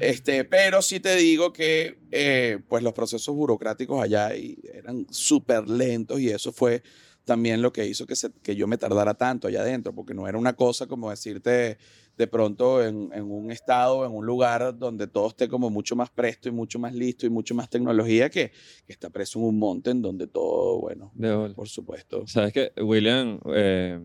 Este, pero sí te digo que eh, pues los procesos burocráticos allá eran súper lentos y eso fue también lo que hizo que, se- que yo me tardara tanto allá adentro, porque no era una cosa como decirte de pronto en, en un estado, en un lugar donde todo esté como mucho más presto y mucho más listo y mucho más tecnología que, que está preso en un monte en donde todo, bueno, De por supuesto. ¿Sabes qué? William, eh,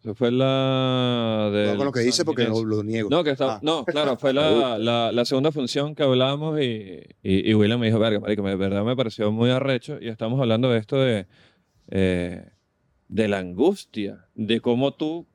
eso fue la de... No con lo que dice porque lo, lo niego. No, que está, Ah. no, claro, fue la, la, la segunda función que hablamos y, y, y William me dijo, verga, marico, de verdad me pareció muy arrecho y estamos hablando de esto de, eh, de la angustia, de cómo tú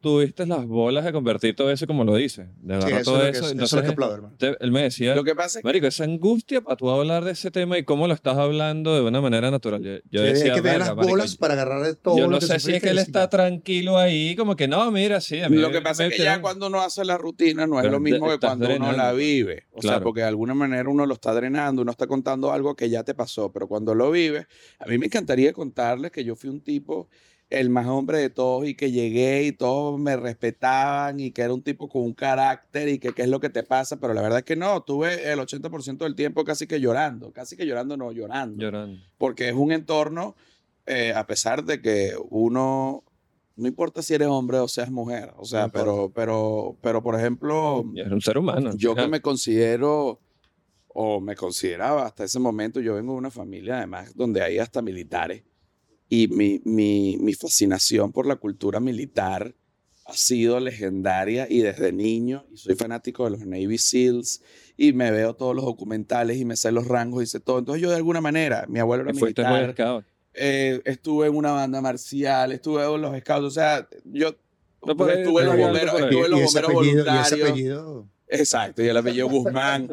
tuviste las bolas de convertir todo eso como lo dices, de Sí, agarrar eso, todo es que, eso. es que aplaudo, hermano. te- él me decía, Lo que pasa es marico, esa angustia para tú hablar de ese tema y cómo lo estás hablando de una manera natural. Yo, yo Sí, decía, hay que tener "Verga, las marico, bolas para agarrar de todo yo lo no que sé si es que él está tranquilo ahí, como que no, mira, sí. A mí Lo que pasa es que ya cuando uno hace la rutina no es Pero lo mismo que cuando uno la vive. O sea, porque de alguna manera uno lo está drenando, uno está contando algo que ya te pasó, pero cuando lo vives, a mí me encantaría contarles que yo fui un tipo el más hombre de todos y que llegué y todos me respetaban y que era un tipo con un carácter y que qué es lo que te pasa, pero la verdad es que no, tuve el 80% del tiempo casi que llorando, casi que llorando, no llorando llorando. porque es un entorno, eh, a pesar de que uno, no importa si eres hombre o seas mujer, o sea, No pero, pero, pero por ejemplo, Y Es un ser humano. yo que me considero, o me consideraba hasta ese momento, yo vengo de una familia además donde hay hasta militares, y mi, mi, mi fascinación por la cultura militar ha sido legendaria y desde niño, y soy fanático de los Navy SEALs, y me veo todos los documentales y me sé los rangos y sé todo. Entonces yo de alguna manera, mi abuelo era militar, scout. eh, estuve en una banda marcial, estuve en los scouts, o sea, yo No, ahí, estuve en los bomberos, estuve en los bomberos voluntarios. Exacto, y el apellido Guzmán,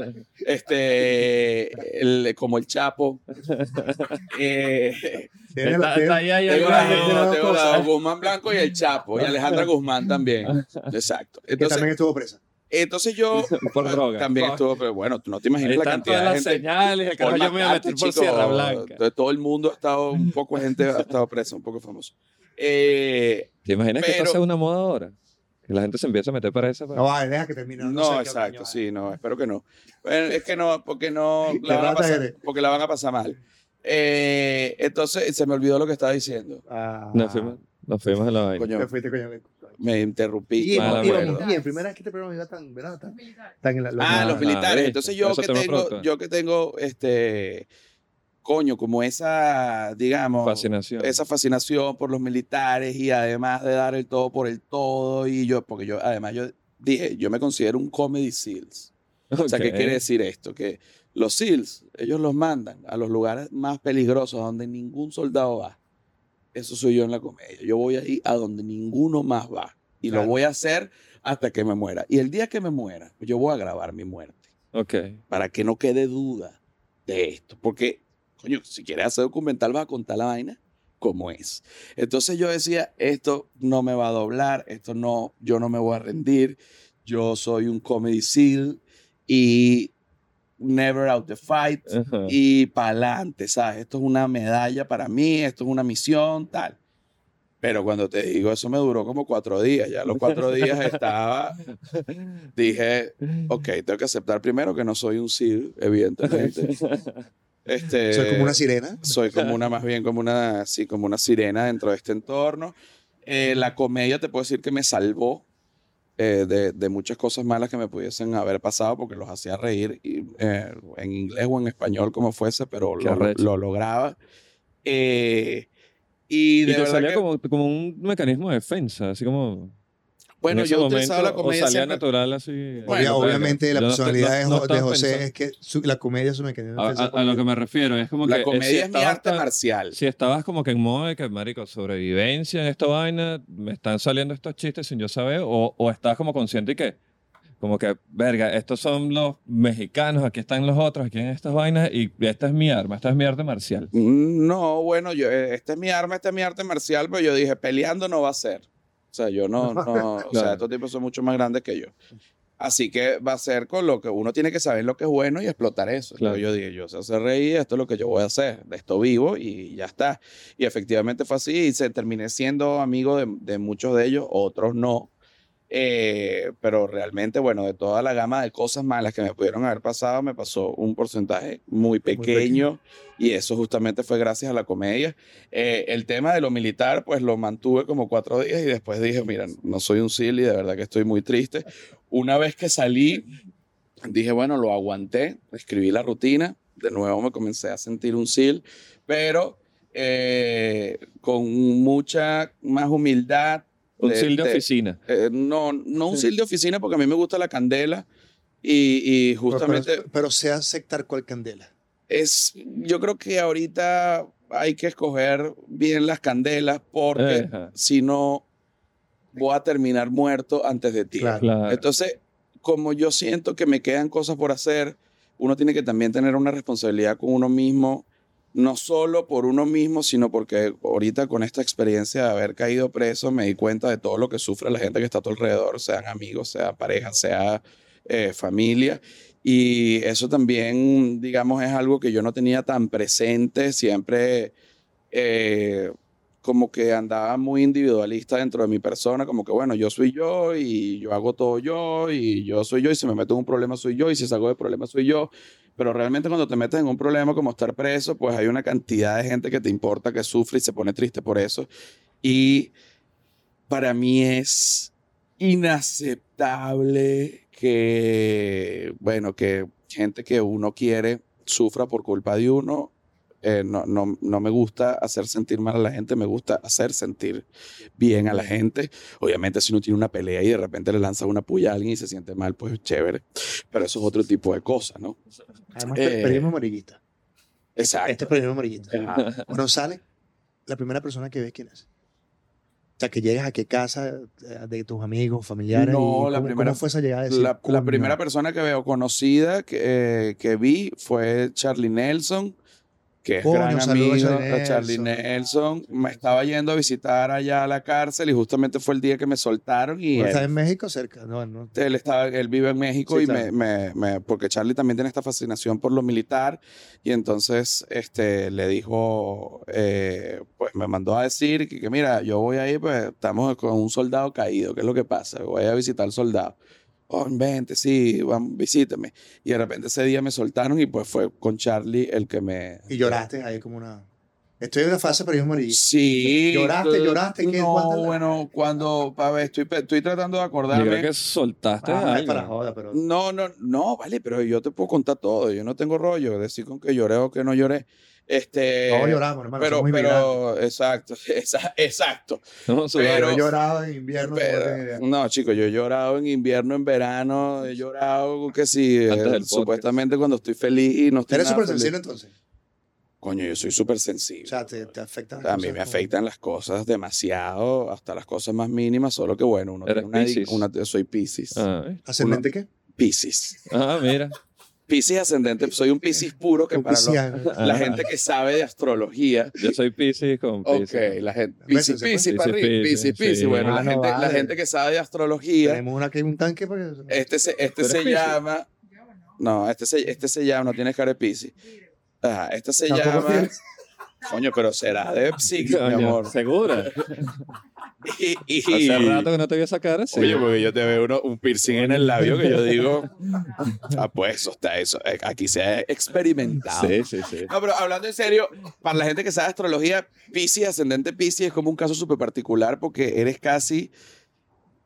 este, el- como el Chapo. Eh, Tiene Está- la- tiene- está ahí, ahí, tengo ahí, la- ahí, tiene no, las tengo cosas. la- Guzmán Blanco y el Chapo, y Alejandra Guzmán también. Exacto. que Entonces, también estuvo presa. entonces yo Por droga. también estuvo, pero bueno, tú no te imaginas la cantidad todas de las gente. señales. El yo me iba a meter por chico. Sierra Blanca. Entonces, todo el mundo ha estado, un poco de gente ha estado presa, un poco famoso. Eh, ¿Te imaginas que Pero- esto sea una moda ahora? Que la gente se empieza a meter para esa. No, vale, deja que termine. No, sé qué exacto, sí, no, espero que no. Bueno, es que no, porque no, la van a pasar, porque la van a pasar mal. Eh, entonces, se me olvidó lo que estaba diciendo. Ah, Nos fuimos, nos fuimos a la vaina. Coño, te fuiste, coño. me interrumpí. Y íbamos mierda. bien. Primera vez que este programa iba tan, ¿verdad? Tan, tan en la, Ah, Ah, los ah, militares. Entonces yo que tengo, yo que tengo, este, coño, como esa, digamos, Fascinación. esa fascinación por los militares y además de dar el todo por el todo y yo, porque yo, además yo dije, yo me considero un comedy seals. O sea, ¿qué quiere decir esto? Que los SEALs, ellos los mandan a los lugares más peligrosos, a donde ningún soldado va. Eso soy yo en la comedia. Yo voy ahí a donde ninguno más va. Y Claro. lo voy a hacer hasta que me muera. Y el día que me muera, yo voy a grabar mi muerte. Ok. Para que no quede duda de esto. Porque, coño, si quieres hacer documental, vas a contar la vaina como es. Entonces yo decía, esto no me va a doblar, esto no, yo no me voy a rendir, yo soy un comedy seal y never out the fight Ajá. y para adelante, ¿sabes? Esto es una medalla para mí, esto es una misión, tal. Pero cuando te digo, eso me duró como cuatro días. Ya los cuatro días estaba, dije, ok, tengo que aceptar primero que no soy un SEAL, evidentemente. Este, Soy como una sirena. soy como una, más bien como una, sí, como una sirena dentro de este entorno. Eh, la comedia te puedo decir que me salvó eh, de, de muchas cosas malas que me pudiesen haber pasado porque los hacía reír y, eh, en inglés o en español como fuese, pero lo, lograba. Eh, y Y de te verdad salía que, como, como un mecanismo de defensa, así como. Bueno, yo utilizaba la momento, comedia O salía siempre- natural así. Bueno, obviamente la personalidad no- de, no José pensando- es que su- la comedia es su mecanismo A, a- a lo que me refiero, es como La que. eh, comedia si es mi arte tan- marcial. Si estabas como que en modo de que, marico, sobrevivencia en esta vaina, me están saliendo estos chistes sin yo saber, o, o estás como consciente y que, como que, verga, estos son los mexicanos, aquí están los otros, aquí en estas vainas, y esta es mi arma, esta es mi arte marcial. No, bueno, yo, eh, este es mi arma, este es mi arte marcial, pero yo dije, peleando no va a ser. O sea, yo no, no, o sea, estos tipos son mucho más grandes que yo. Así que va a ser con lo que uno tiene que saber lo que es bueno y explotar eso. Claro. Entonces yo dije, yo sé hacer reír, esto es lo que yo voy a hacer, de esto vivo y ya está. Y efectivamente fue así y se terminé siendo amigo de, de muchos de ellos, otros no. Eh, pero realmente, bueno, de toda la gama de cosas malas que me pudieron haber pasado, me pasó un porcentaje muy pequeño y eso justamente fue gracias a la comedia. Eh, el tema de lo militar, pues lo mantuve como cuatro días y después dije, mira, no soy un silly, de verdad que estoy muy triste. Una vez que salí, dije, bueno, lo aguanté, escribí la rutina, de nuevo me comencé a sentir un sil, pero eh, con mucha más humildad. Un de- sil de de- oficina. eh, no, no un sil de oficina porque a mí me gusta la candela y, y Pero- justamente Pero, pero sé aceptar cuál candela. es, yo creo que ahorita hay que escoger bien las candelas porque si no voy a terminar muerto antes de ti. Claro. Claro. Entonces, como yo siento que me quedan cosas por hacer, uno tiene que también tener una responsabilidad con uno mismo, no solo por uno mismo, sino porque ahorita con esta experiencia de haber caído preso me di cuenta de todo lo que sufre la gente que está a tu alrededor, sean amigos, sea pareja, sea eh, familia. Y eso también, digamos, es algo que yo no tenía tan presente, siempre eh, como que andaba muy individualista dentro de mi persona, como que bueno, yo soy yo y yo hago todo yo y yo soy yo y si me meto en un problema soy yo y si salgo de problema soy yo. Pero realmente cuando te metes en un problema como estar preso, pues hay una cantidad de gente que te importa, que sufre y se pone triste por eso. Y para mí es inaceptable que, bueno, que gente que uno quiere sufra por culpa de uno. Eh, no, no, no me gusta hacer sentir mal a la gente, me gusta hacer sentir bien a la gente. Obviamente, si uno tiene una pelea y de repente le lanza una puya a alguien y se siente mal, pues chévere. Pero eso es otro tipo de cosas, ¿no? Además, Eh, periodismo amarillista. Exacto. Este es periodismo amarillista. Ajá. Cuando sale, la primera persona que ves, ¿quién es? O sea, que llegas a qué casa eh, de tus amigos, familiares. No, la primera- ¿Cómo fue esa llegada? de decir, La, primera persona que veo conocida que, eh, que vi fue Charlie Nelson, que es Coño, gran a amigo Charlie a Charlie Nelson. Me estaba yendo a visitar allá a la cárcel y justamente fue el día que me soltaron y ¿Estás él, en México cerca? No, no. él, estaba, él vive en México Sí, y me, me- me- porque Charlie también tiene esta fascinación por lo militar y entonces este, le dijo, eh, pues me mandó a decir que, que mira, yo voy ahí, pues estamos con un soldado caído, ¿qué es lo que pasa? Voy a visitar al soldado. Oh, vente, sí, vamos, visítame. Y de repente ese día me soltaron y pues fue con Charlie el que me... Y lloraste ahí como una... Estoy en una fase de periodismo amarillista. Sí. ¿Lloraste, lloraste? ¿Qué? No, ¿Cuántas- bueno, cuando, a ver, estoy, estoy tratando de Yo acordarme. creo que soltaste Ah, algo. para joda, pero... No, no, no, vale, pero yo te puedo contar todo. Yo no tengo rollo, decir con que lloré o que no lloré. Este, Todos lloramos, hermano. pero, somos pero, exacto, esa- exacto. No, pero- Yo he llorado en invierno. Pero- no tienen idea. no, chicos, yo he llorado en invierno, en verano, he llorado que sí, eh, supuestamente cuando estoy feliz y no estoy Eres súper sensible entonces. Coño, yo soy súper sensible. O sea, te, te afectan. las a mí me afectan las cosas demasiado, hasta las cosas más mínimas, solo que bueno, uno ¿Eres tiene una, una- soy Piscis. Ah. ¿Ascendente qué? Piscis. Ah, mira. Piscis ascendente, soy un Piscis puro que Un para los- la gente que sabe de astrología. Yo soy Pisces con Ok, Pisces. la gente. Piscis. Piscis, para Piscis, arriba, Piscis, Piscis, Piscis. Bueno, la, Ah, no, gente, la vale. gente que sabe de astrología, Tenemos una que hay un tanque para que... este se, este ¿Tú eres se Piscis? llama. No, este se, este se llama, no tiene cara de Piscis. Ajá, este se llama. Coño, pero será de Piscis, mi amor. ¿Segura? Y, y- Hace rato que no te vi esa cara, sí. Oye, porque yo te veo uno- un piercing en el labio que yo digo, ah, pues eso está, eso, eh, aquí se ha experimentado. Sí, sí, sí. No, pero hablando en serio, para la gente que sabe astrología, Pisces, ascendente Pisces, es como un caso súper particular porque eres casi,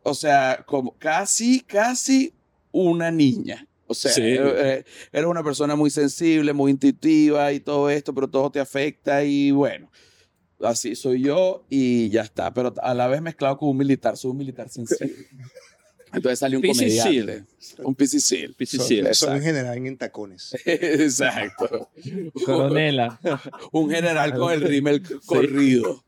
o sea, como casi, casi una niña. O sea, Sí. eh, eh, eres una persona muy sensible, muy intuitiva y todo esto, pero todo te afecta y bueno, así soy yo y ya está. Pero a la vez mezclado con un militar, soy un militar sensible. Entonces sale un comediante. Un Piscis Seal. Piscis Son- Seal. Son en Exacto. general en tacones. Exacto. Coronela. un general con el rímel corrido.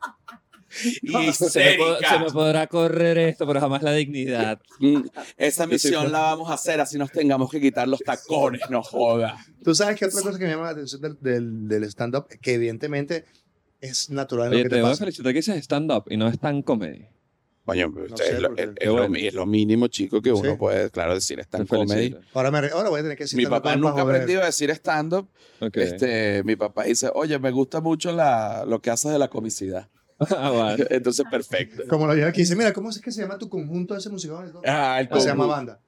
Y Se me, podrá correr esto, pero jamás la dignidad. Mm, Esa misión la vamos a hacer así nos tengamos que quitar los tacones, no joda. Tú sabes que otra cosa que me llama la atención del, del, del stand-up, que evidentemente es natural Oye, lo que te te voy a pasa. felicitar que dices stand-up y no es tan comedy. Coño, No es, sé, lo, porque- es- es lo- es lo mínimo, chico, que uno Sí. puede, claro, decir stand comedy. Ahora, me, ahora voy a tener que decir Mi stand-up papá nunca aprendido a decir stand-up. Ok. Este, mi papá dice, oye, me gusta mucho la, lo que haces de la comicidad. Ah, vale. Entonces, perfecto. Como lo lleva aquí, dice, mira, ¿cómo es que se llama tu conjunto de ese musical? Ah, el, O se llama banda.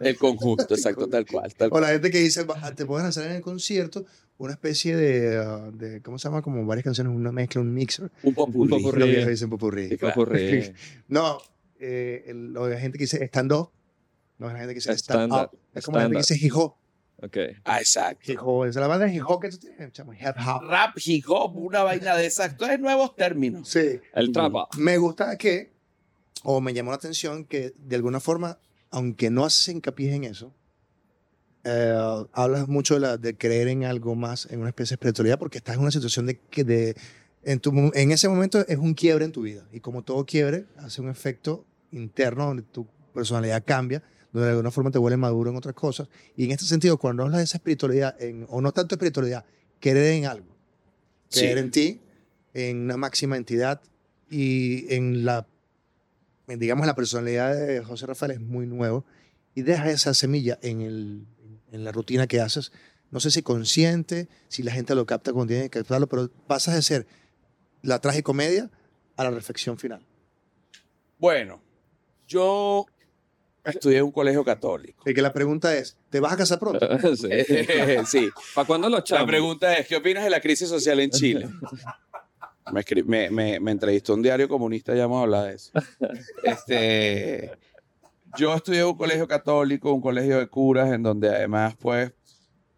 El conjunto, exacto, tal cual. Tal O cual. la gente que dice, "Va- te pueden hacer en el concierto una especie de, ah, de, ¿cómo se llama? Como varias canciones, una mezcla, un mixer. Un popurrí. Un popurrí. Lo que ellos dicen popurrí. Sí, claro. Popurrí. No, eh, el- lo de la gente que dice stand-up, no es la gente que dice Stand-up. Es como la gente que dice hip-hop. Ok. Ah, exacto. Hip-hop, es la banda de hip-hop que tú tienes, chamo. Rap, hip hop, una vaina de esas. Es nuevos términos. Sí. El trapa. Me gusta que, o me llamó la atención que de alguna forma, aunque no haces hincapié en eso, eh, hablas mucho de, la, de creer en algo más, en una especie de espiritualidad, porque estás en una situación de que de, en, tu, en ese momento es un quiebre en tu vida. Y como todo quiebre, hace un efecto interno donde tu personalidad cambia, donde de alguna forma te vuelve maduro en otras cosas. Y en este sentido, cuando hablas de esa espiritualidad, en, o no tanto espiritualidad, creer en algo, creer Sí. en ti, en una máxima entidad y en la, digamos, la personalidad de José Rafael es muy nuevo y deja esa semilla en, el, en la rutina que haces. No sé si consciente, si la gente lo capta cuando tiene que captarlo, pero pasas de ser la tragicomedia a la reflexión final. Bueno, yo estudié en un colegio católico. Y que la pregunta es, ¿te vas a casar pronto? sí. sí. ¿Para cuándo los La chavos? pregunta es, ¿qué opinas de la crisis social en Chile? Me, escri- me, me, me entrevistó un diario comunista, ya hemos hablado de eso. Este, yo estudié en un colegio católico, un colegio de curas, en donde además, pues,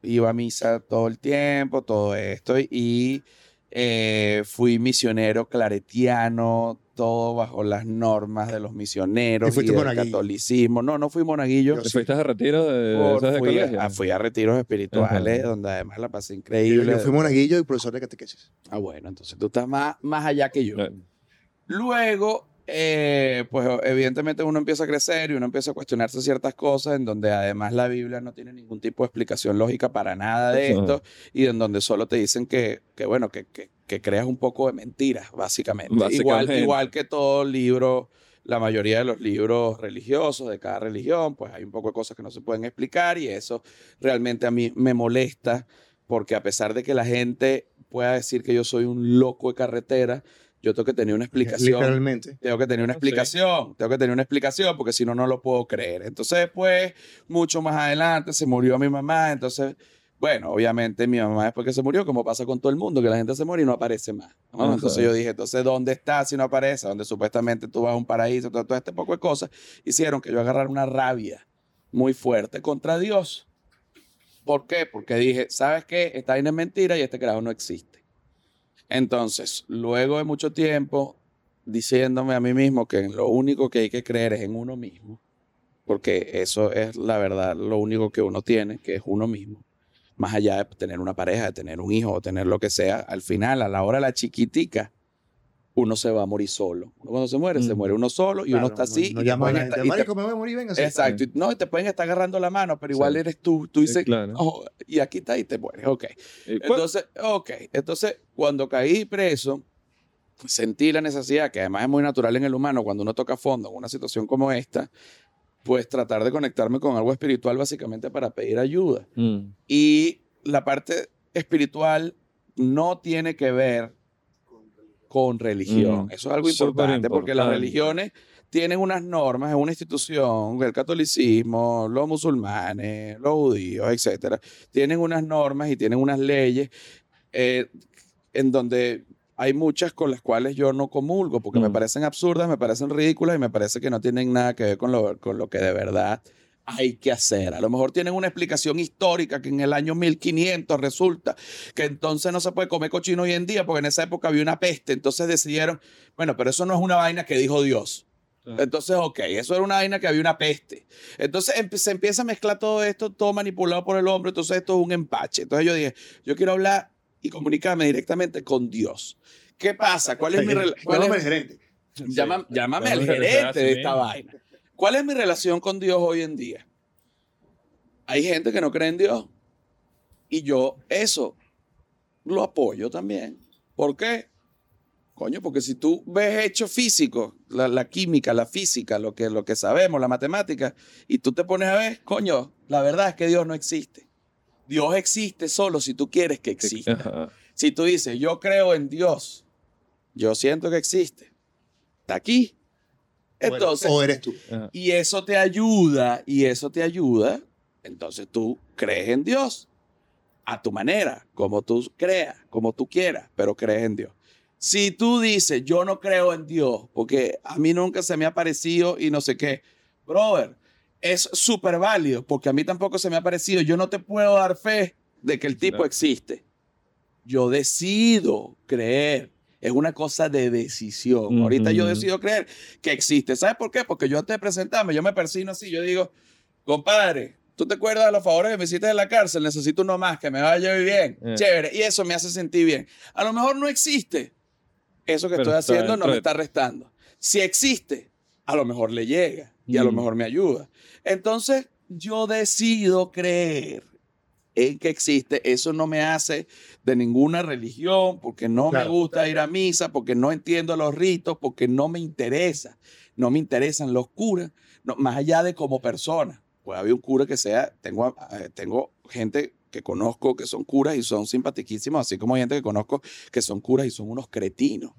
iba a misa todo el tiempo, todo esto, y eh, fui misionero claretiano, todo bajo las normas de los misioneros ¿Y y, fuiste del monaguillo? catolicismo. No, no fui monaguillo. Yo ¿Te fuiste de retiro de, Por- esos de fui, colegio? a, fui a retiros espirituales, Ajá. donde además la pasé increíble. yo fui monaguillo y profesor de catequesis. Ah, bueno, entonces tú estás más, más allá que yo. No. Luego, eh, pues evidentemente uno empieza a crecer y uno empieza a cuestionarse ciertas cosas en donde además la Biblia no tiene ningún tipo de explicación lógica para nada de Ajá. esto y en donde solo te dicen que, que bueno, que, que, que creas un poco de mentiras, básicamente. Igual, Básicamente. igual que todo libro, la mayoría de los libros religiosos de cada religión, pues hay un poco de cosas que no se pueden explicar y eso realmente a mí me molesta porque a pesar de que la gente pueda decir que yo soy un loco de carretera, yo tengo que tener una explicación. Literalmente. Tengo que tener una Sí. explicación, tengo que tener una explicación porque si no, no lo puedo creer. Entonces después, mucho más adelante, se murió mi mamá, entonces, bueno, obviamente mi mamá después que se murió, como pasa con todo el mundo, que la gente se muere y no aparece más. Entonces yo dije, entonces, ¿dónde está si no aparece? Donde supuestamente tú vas a un paraíso, todo, todo este poco de cosas, hicieron que yo agarrara una rabia muy fuerte contra Dios. ¿Por qué? Porque dije, ¿sabes qué? Esta vaina es mentira y este creador no existe. Entonces, luego de mucho tiempo diciéndome a mí mismo que lo único que hay que creer es en uno mismo, porque eso es la verdad, lo único que uno tiene, que es uno mismo. Más allá de tener una pareja, de tener un hijo o tener lo que sea, al final, a la hora de la chiquitica, uno se va a morir solo. Uno cuando se muere, se Mm. muere uno solo y uno está así. No, y te llama a la gente, y marico, me voy a morir, venga. sí". Exacto. y- No, y te pueden estar agarrando la mano, pero igual Sí. eres tú. Tú dices, claro. "Oh", y aquí está y te mueres. Ok. Y, pues, Entonces, ok. Entonces, cuando caí preso, sentí la necesidad, que además es muy natural en el humano, cuando uno toca fondo en una situación como esta, pues tratar de conectarme con algo espiritual básicamente para pedir ayuda. mm, Y la parte espiritual no tiene que ver con religión. Mm. Eso es algo importante porque las religiones tienen unas normas, es una institución, el catolicismo, los musulmanes, los judíos, etcétera, tienen unas normas y tienen unas leyes eh, en donde hay muchas con las cuales yo no comulgo porque me Mm. parecen absurdas, me parecen ridículas y me parece que no tienen nada que ver con lo, con lo que de verdad hay que hacer. A lo mejor tienen una explicación histórica que en el año 1500 resulta que entonces no se puede comer cochino hoy en día porque en esa época había una peste. Entonces decidieron, bueno, pero eso no es una vaina que dijo Dios. Entonces, ok, eso era una vaina que había una peste. Entonces empe- se empieza a mezclar todo esto, todo manipulado por el hombre. Entonces esto es un empache. Entonces yo dije, yo quiero hablar y comunicarme directamente con Dios. ¿Qué pasa? ¿Cuál es mi rela- cuál Llámame es- al gerente. Llama- llámame al Llámame al gerente de esta vaina. ¿Cuál es mi relación con Dios hoy en día? Hay gente que no cree en Dios y yo eso lo apoyo también. ¿Por qué? Coño, porque si tú ves hechos físicos, la, la química, la física, lo que, lo que sabemos, la matemática, y tú te pones a ver, coño, la verdad es que Dios no existe. Dios existe solo si tú quieres que exista. ajá. Si tú dices, yo creo en Dios, yo siento que existe, está aquí. Entonces, o eres tú. Ajá. y eso te ayuda, y eso te ayuda, entonces tú crees en Dios a tu manera, como tú creas, como tú quieras, pero crees en Dios. Si tú dices, yo no creo en Dios, porque a mí nunca se me ha parecido y no sé qué, brother, es súper válido, porque a mí tampoco se me ha parecido, yo no te puedo dar fe de que el tipo Claro. existe. Yo decido creer. Es una cosa de decisión. Ahorita yo decido creer que existe. ¿Sabes por qué? Porque yo antes de presentarme, yo me persino así. Yo digo, compadre, ¿tú te acuerdas de los favores que me hiciste en la cárcel? Necesito uno más, que me vaya bien. Eh. Chévere. Y eso me hace sentir bien. A lo mejor no existe. Eso que Pero estoy haciendo no me está restando. Si existe, a lo mejor le llega y a lo Mm. mejor me ayuda. Entonces, yo decido creer en que existe. Eso no me hace de ninguna religión, porque no Claro. me gusta ir a misa, porque no entiendo los ritos, porque no me interesa. No me interesan los curas, no, más allá de como persona. Puede haber un cura que sea, tengo, eh, tengo gente que conozco que son curas y son simpaticísimos, así como hay gente que conozco que son curas y son unos cretinos.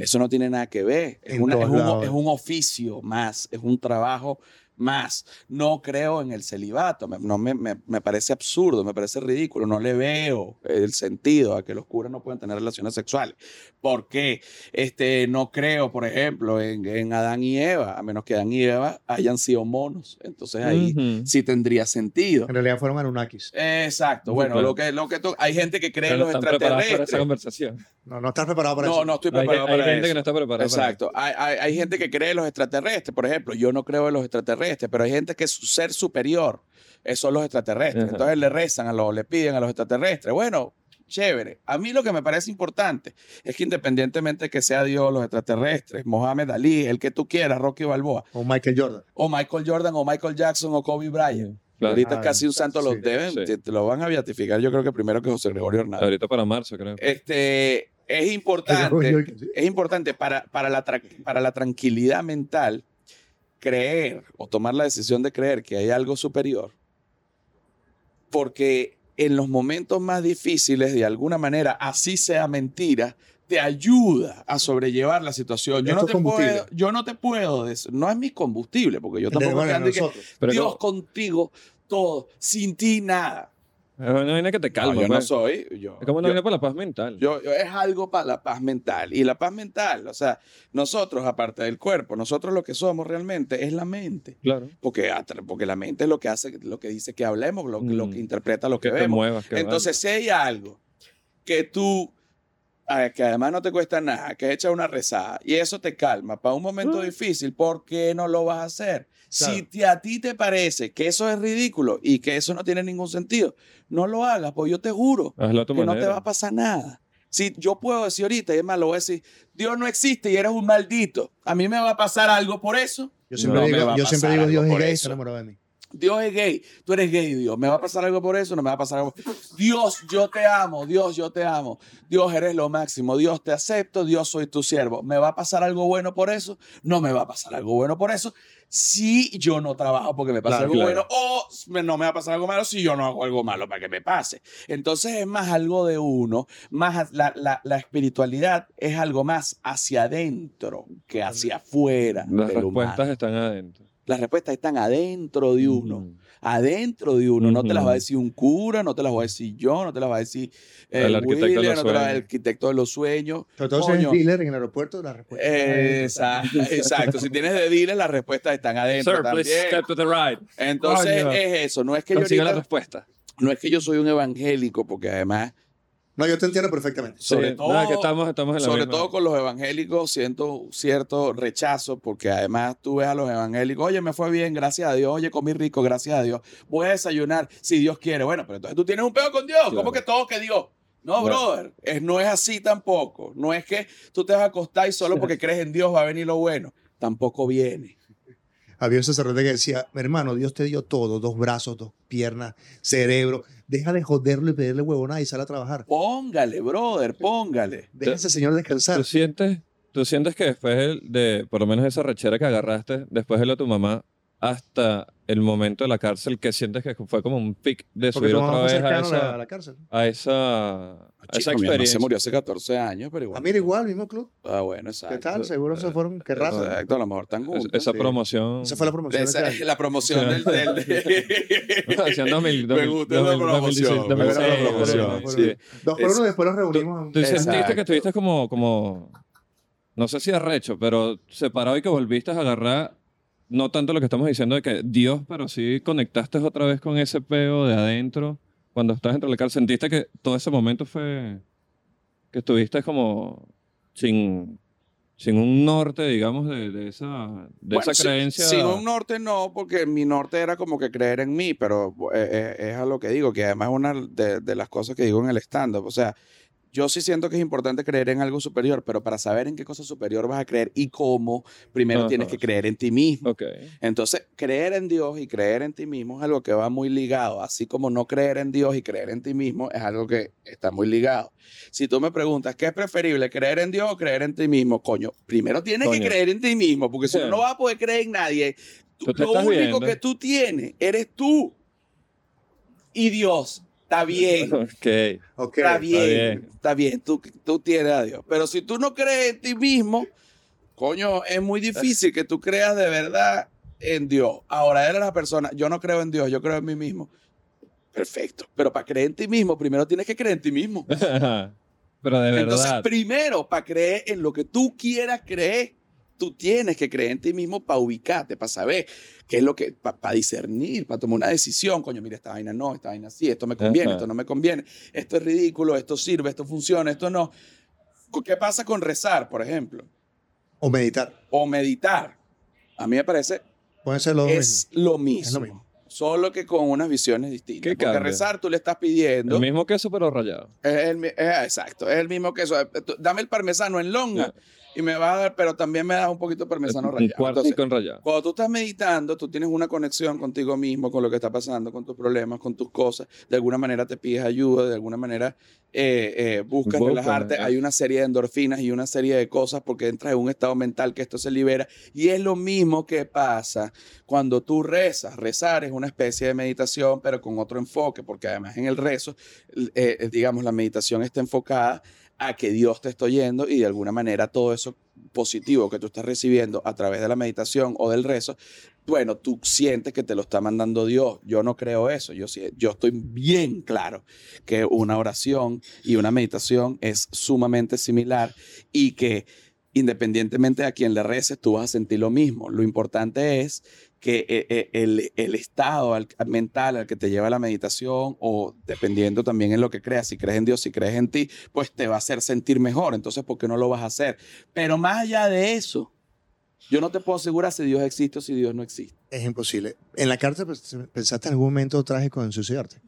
Eso no tiene nada que ver. Es, una- un, es un oficio más, es un trabajo más. No creo en el celibato. Me, no me, me- me parece absurdo, me parece ridículo. No le veo el sentido a que los curas no puedan tener relaciones sexuales. ¿Por qué? Este, no creo, por ejemplo, en, en Adán y Eva, a menos que Adán y Eva hayan sido monos. Entonces ahí sí tendría sentido. En realidad fueron Anunnakis. Exacto. Bueno, lo que, lo que tú- hay gente que cree en no los para esa extraterrestres. conversación. No, no estás preparado para No, eso. no estoy Hay, preparado hay para gente eso. que no está preparada para Exacto. Hay, hay- hay gente que cree en los extraterrestres, por ejemplo. Yo no creo en los extraterrestres, pero hay gente que su ser superior esos son los extraterrestres. Ajá. Entonces le rezan, a los, le piden a los extraterrestres. Bueno, chévere. A mí lo que me parece importante es que independientemente de que sea Dios, los extraterrestres, Mohamed Ali, el que tú quieras, Rocky Balboa, O Michael Jordan. o Michael Jordan, o Michael Jackson, o Kobe Bryant. Claro. Ahorita Ah, casi un santo, los sí. deben, Sí. te, te lo van a beatificar. Yo creo que primero que José Gregorio Hernández. Ahorita para marzo, creo. Este, es importante es importante para, para, la tra- para la tranquilidad mental creer o tomar la decisión de creer que hay algo superior, porque en los momentos más difíciles, de alguna manera, así sea mentira, te ayuda a sobrellevar la situación. Yo no, te puedo, yo no te puedo, des- no es mi combustible, porque yo tampoco Bueno, te ando y que. Pero Dios contigo, todo, sin ti nada. Es una vaina que te calma. No, yo no pues. soy. Yo, es como una yo- vaina para la paz mental. yo, yo- es algo para la paz mental. Y la paz mental, o sea, nosotros, aparte del cuerpo, nosotros lo que somos realmente es la mente. claro. Porque, porque la mente es lo que hace, lo que dice que hablemos, lo, lo Mm. que interpreta lo que, Que te vemos. muevas. que Entonces, si hay algo que tú, que además no te cuesta nada, que echa una rezada y eso te calma para un momento difícil, ¿por qué no lo vas a hacer? Si te- a ti te parece que eso es ridículo y que eso no tiene ningún sentido, no lo hagas, pues yo te juro vale. hazlo a tu que no manera. te va a pasar nada. Si yo puedo decir ahorita, y es más, lo voy a decir, Dios no existe y eres un maldito, ¿a mí me va a pasar algo por eso? Yo siempre No me digo, va a yo siempre pasar digo Dios es por gay, eso. está enamorado de mí. Dios es gay, tú eres gay, Dios. ¿Me va a pasar algo por eso? No me va a pasar algo. Dios, yo te amo, Dios, yo te amo. Dios, eres lo máximo. Dios, te acepto, Dios, soy tu siervo. ¿Me va a pasar algo bueno por eso? No me va a pasar algo bueno por eso. Si yo no trabajo porque me pasa Claro, algo claro. bueno, o no me va a pasar algo malo si yo no hago algo malo para que me pase. Entonces es más algo de uno, más la, la- la espiritualidad es algo más hacia adentro que hacia afuera. Las humano. respuestas están adentro. Las respuestas están adentro de uno adentro de uno. No te las va a decir un cura, no te las va a decir yo, no te las va a decir eh, El arquitecto de William, los no te las va a decir el arquitecto de los sueños. Sobre todo si eres dealer en el aeropuerto, la respuesta. Eh, Exacto, exacto. Si tienes de dealer, las respuestas están adentro Sir, please también. step to the right. Entonces Coño. es eso. No es que yo Consigue la ahorita- respuesta. no es que yo soy un evangélico, porque además, No, yo te entiendo perfectamente. Sobre Sí, todo- nada, que estamos, estamos en la sobre misma. todo con los evangélicos, siento cierto rechazo, porque además tú ves a los evangélicos, oye, me fue bien, gracias a Dios, oye, comí rico, gracias a Dios, voy a desayunar, si Dios quiere. Bueno, pero entonces tú tienes un pedo con Dios, ¿cómo Claro. que todo que Dios? No, Bueno. brother, es, no es así tampoco. No es que tú te vas a acostar y solo porque crees en Dios va a venir lo bueno. Tampoco viene. Había un sacerdote que decía, hermano, Dios te dio todo, dos brazos, dos piernas, cerebro. Deja de joderlo y pedirle huevonada y sale a trabajar. Póngale, brother, póngale. Deja ese señor descansar. ¿Tú sientes, tú sientes que después de, por lo menos esa rechera que agarraste, después de lo de tu mamá, hasta el momento de la cárcel, que sientes que fue como un pic de Porque subir otra vez a cercano a la, a esa, la cárcel. a esa, a esa Chico, mi mamá experiencia? se murió hace 14 años, pero Ah, igual. mira, igual, mismo club. Ah, bueno, exacto. ¿Qué tal? Seguro se fueron. Qué rato. Exacto, a lo mejor están Es- juntos. esa Sí. promoción. Esa fue la promoción. Esa ese es año. la promoción del... del- Hacían 2000, Me gusta esa promoción, me gusta la 2006, promoción. Dos por uno, después nos reunimos. ¿Tú sentiste que estuviste como, como, no sé si arrecho, pero separado y que volviste a agarrar, no tanto lo que estamos diciendo de que Dios, pero sí conectaste otra vez con ese peo de adentro cuando estás dentro de la cárcel? ¿Sentiste que todo ese momento fue que estuviste como sin, sin un norte, digamos, de, de esa, de Bueno, esa creencia? Sin un norte no, porque mi norte era como que creer en mí, pero eh, eh, es a lo que digo, que además es una de, de las cosas que digo en el stand-up. O sea, yo sí siento que es importante creer en algo superior, pero para saber en qué cosa superior vas a creer y cómo, primero Ajá. tienes que creer en ti mismo. Entonces, creer en Dios y creer en ti mismo es algo que va muy ligado, así como no creer en Dios y creer en ti mismo es algo que está muy ligado. Si tú me preguntas, ¿qué es preferible, creer en Dios o creer en ti mismo? Coño, primero tienes que creer en ti mismo, porque si no, no vas a poder creer en nadie. Tú- Tú te lo único viendo. que tú tienes eres tú y Dios. Está bien. Ok. Ok. Está bien, bien. está bien, tú, tú tienes a Dios. Pero si tú no crees en ti mismo, coño, es muy difícil que tú creas de verdad en Dios. Ahora eres la persona, yo no creo en Dios, yo creo en mí mismo. Perfecto. Pero para creer en ti mismo, primero tienes que creer en ti mismo. pero de Entonces, verdad. primero, para creer en lo que tú quieras creer, tú tienes que creer en ti mismo para ubicarte, para saber qué es lo que, para discernir, para tomar una decisión. Coño, mira, esta vaina no, esta vaina sí, esto me conviene, Ajá. esto no me conviene, esto es ridículo, esto sirve, esto funciona, esto no. ¿Qué pasa con rezar, por ejemplo? O meditar. O meditar. A mí me parece Pueden ser dos es lo mismo. Es lo mismo. Solo que con unas visiones distintas. ¿Qué Porque cambia? rezar tú le estás pidiendo. El mismo queso, pero rayado. Es el es- exacto, es el mismo queso. Dame el parmesano en longa y me vas a dar, pero también me das un poquito de parmesano rallado. Entonces, en rayado. cuando tú estás meditando, tú tienes una conexión contigo mismo, con lo que está pasando, con tus problemas, con tus cosas. De alguna manera te pides ayuda, de alguna manera eh, eh, buscas Busca, relajarte. eh. Hay una serie de endorfinas y una serie de cosas porque entras en un estado mental que esto se libera. Y es lo mismo que pasa cuando tú rezas. Rezar es una especie de meditación, pero con otro enfoque, porque además en el rezo, digamos, la meditación está enfocada a que Dios te está oyendo y de alguna manera todo eso positivo que tú estás recibiendo a través de la meditación o del rezo, bueno, tú sientes que te lo está mandando Dios. Yo no creo eso. Yo, yo estoy bien claro que una oración y una meditación es sumamente similar y que independientemente a quien le reces, tú vas a sentir lo mismo. Lo importante es que eh, eh, el, el estado al- mental al que te lleva la meditación o dependiendo también en lo que creas, si crees en Dios, si crees en ti, pues te va a hacer sentir mejor. Entonces, ¿por qué no lo vas a hacer? Pero más allá de eso, yo no te puedo asegurar si Dios existe o si Dios no existe. Es imposible. ¿En la cárcel pues, pensaste en algún momento trágico en suicidarte?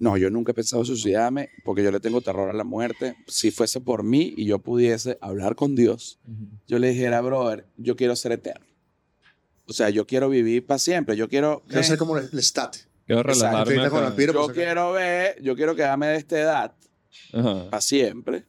No, yo nunca he pensado suicidarme porque yo le tengo terror a la muerte. Si fuese por mí y yo pudiese hablar con Dios, yo le dijera, brother, yo quiero ser eterno. O sea, yo quiero vivir para siempre. Yo quiero... Quiero ser como el el stat. Quiero Exacto. relajarme. Ahorita con la pira- Yo pues, quiero ver, yo quiero quedarme de esta edad para siempre.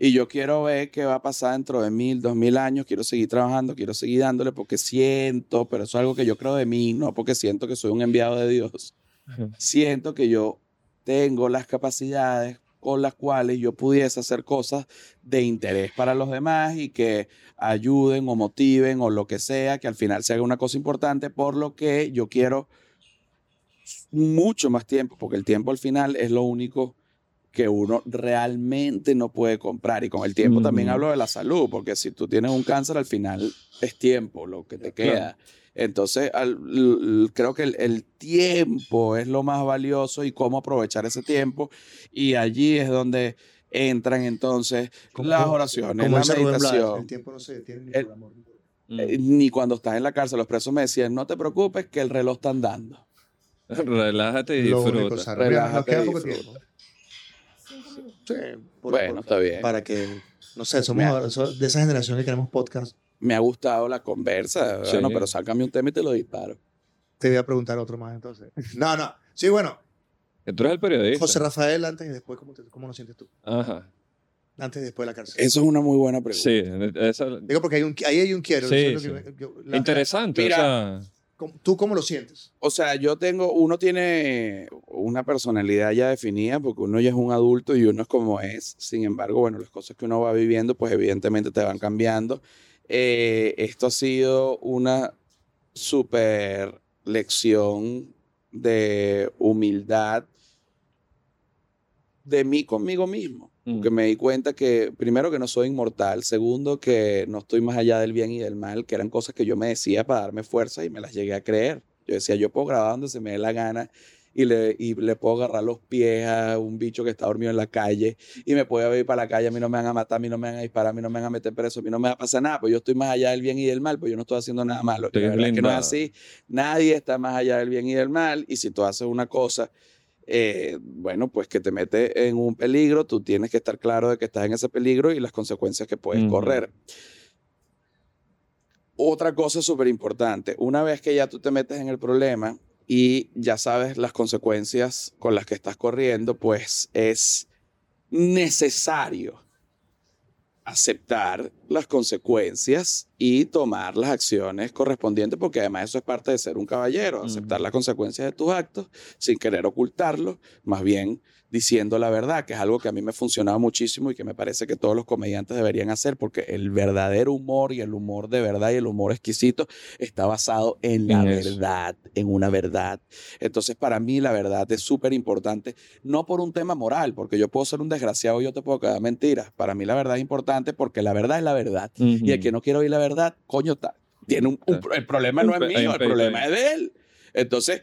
Y yo quiero ver qué va a pasar dentro de mil, dos mil años. Quiero seguir trabajando, quiero seguir dándole porque siento, pero eso es algo que yo creo de mí, no porque siento que soy un enviado de Dios. Ajá. Siento que yo tengo las capacidades con las cuales yo pudiese hacer cosas de interés para los demás y que ayuden o motiven o lo que sea, que al final se haga una cosa importante, por lo que yo quiero mucho más tiempo, porque el tiempo al final es lo único que uno realmente no puede comprar. Y con el tiempo también hablo de la salud, porque si tú tienes un cáncer, al final es tiempo lo que te Claro. Entonces, al- l- l- creo que el, el tiempo es lo más valioso y cómo aprovechar ese tiempo. Y allí es donde entran entonces Como- las oraciones, Como la meditación. el tiempo no se detiene ni El- por amor. ni por- Mm. Eh, ni cuando estás en la cárcel, los presos me decían, no te preocupes que el reloj está andando. Relájate y disfruta. Sara. Mira, nos Relájate queda y poco disfruta. tiempo. Sí, por- Bueno, por- está bien. Para que, no sé, somos Me- ahora- so- de esa generación que queremos podcast. Me ha gustado la conversa. Sí. Bueno, pero sácame un tema y te lo disparo. Te voy a preguntar otro más entonces. No, no. Sí, bueno, tú eres el periodista. José Rafael, antes y después, ¿cómo, te, cómo lo sientes tú? Ajá. Antes y después de la cárcel. Eso es una muy buena pregunta. Sí, esa- Digo, porque hay un, ahí hay un quiero. Sí, eso es sí. lo que- yo- la- interesante. Mira. o sea, ¿cómo- ¿Tú cómo lo sientes? O sea, yo tengo, uno tiene una personalidad ya definida porque uno ya es un adulto y uno es como es. Sin embargo, bueno, las cosas que uno va viviendo, pues evidentemente te van cambiando. Eh, esto ha sido una super lección de humildad de mí conmigo mismo. mm, Porque me di cuenta que, primero, que no soy inmortal. Segundo, que no estoy más allá del bien y del mal, que eran cosas que yo me decía para darme fuerza y me las llegué a creer. Yo decía, yo puedo grabar donde se me dé la gana y le, y le puedo agarrar los pies a un bicho que está dormido en la calle y me puedo ir para la calle, a mí no me van a matar, a mí no me van a disparar, a mí no me van a meter preso, a mí no me va a pasar nada, pues yo estoy más allá del bien y del mal, pues yo no estoy haciendo nada malo. La verdad es que no es así. Nadie está más allá del bien y del mal y si tú haces una cosa eh, bueno, pues que te mete en un peligro, tú tienes que estar claro de que estás en ese peligro y las consecuencias que puedes correr. Otra cosa súper importante, una vez que ya tú te metes en el problema y ya sabes las consecuencias con las que estás corriendo, pues es necesario aceptar las consecuencias y tomar las acciones correspondientes, porque además eso es parte de ser un caballero, aceptar las consecuencias de tus actos sin querer ocultarlo, más bien diciendo la verdad, que es algo que a mí me funcionaba muchísimo y que me parece que todos los comediantes deberían hacer, porque el verdadero humor y el humor de verdad y el humor exquisito está basado en la verdad, en una verdad. Entonces, para mí la verdad es súper importante, no por un tema moral, porque yo puedo ser un desgraciado y yo te puedo quedar mentiras. Para mí la verdad es importante porque la verdad es la verdad. Y el que no quiere oír la verdad, coño, ta- tiene un, un- el problema no es mío, el problema es de él. Entonces,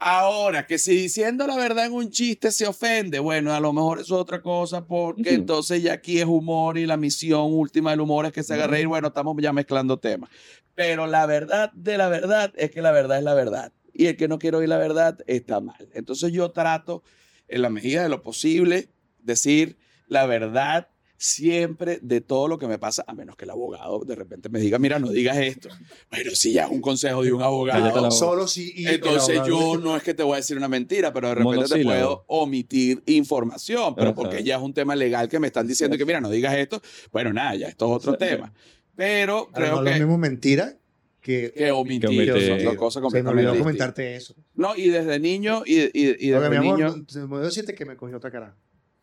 ahora que si diciendo la verdad en un chiste se ofende, bueno, a lo mejor eso es otra cosa, porque entonces ya aquí es humor y la misión última del humor es que se haga reír. Bueno, estamos ya mezclando temas. Pero la verdad de la verdad es que la verdad es la verdad. Y el que no quiere oír la verdad está mal. Entonces yo trato, en la medida de lo posible, decir la verdad siempre de todo lo que me pasa, a menos que el abogado de repente me diga, mira, no digas esto. Bueno, si ya es un consejo de un abogado. Solo si. y- Entonces pero- yo no es que te voy a decir una mentira, pero de repente te puedo omitir información, pero Ajá. porque ya es un tema legal que me están diciendo que, mira, no digas esto. Bueno, nada, ya esto es otro tema. Pero Ahora, creo no es lo que, mismo mentira que. que omitir Que omitir. son cosas Se me olvidó comentarte eso. No, y desde niño, y, y, y Porque, desde mi amor, niño, no- se me olvidó decirte que me cogió otra cara.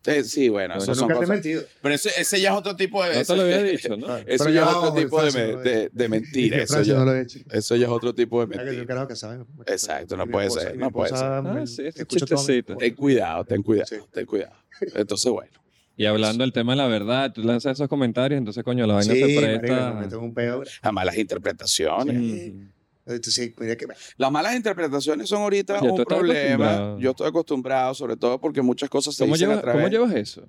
Eh, sí, bueno, eso son nunca te he cosas. mentido. Pero ese, ese ya es otro tipo de... No te ese- lo había dicho, ¿no? Eso Pero ya es otro vamos, tipo de, Francia, me- no lo de, de mentira. Eso Francia ya, no lo he hecho. eso ya es otro tipo de mentira. que saben. Exacto, no puede ser, no puede Ah, sí, este chistecito. Ten cuidado, ten cuidado, Sí. ten cuidado. Entonces, bueno. Y hablando del tema de la verdad, tú lanzas esos comentarios, entonces, coño, la vaina Sí, se presta. me meto en un peo. Las malas interpretaciones. Ujú. Entonces, sí, mira que- Las malas interpretaciones son ahorita Oye, un problema. Yo estoy acostumbrado, sobre todo porque muchas cosas se ¿Cómo dicen llevas, a través... ¿Cómo llevas eso?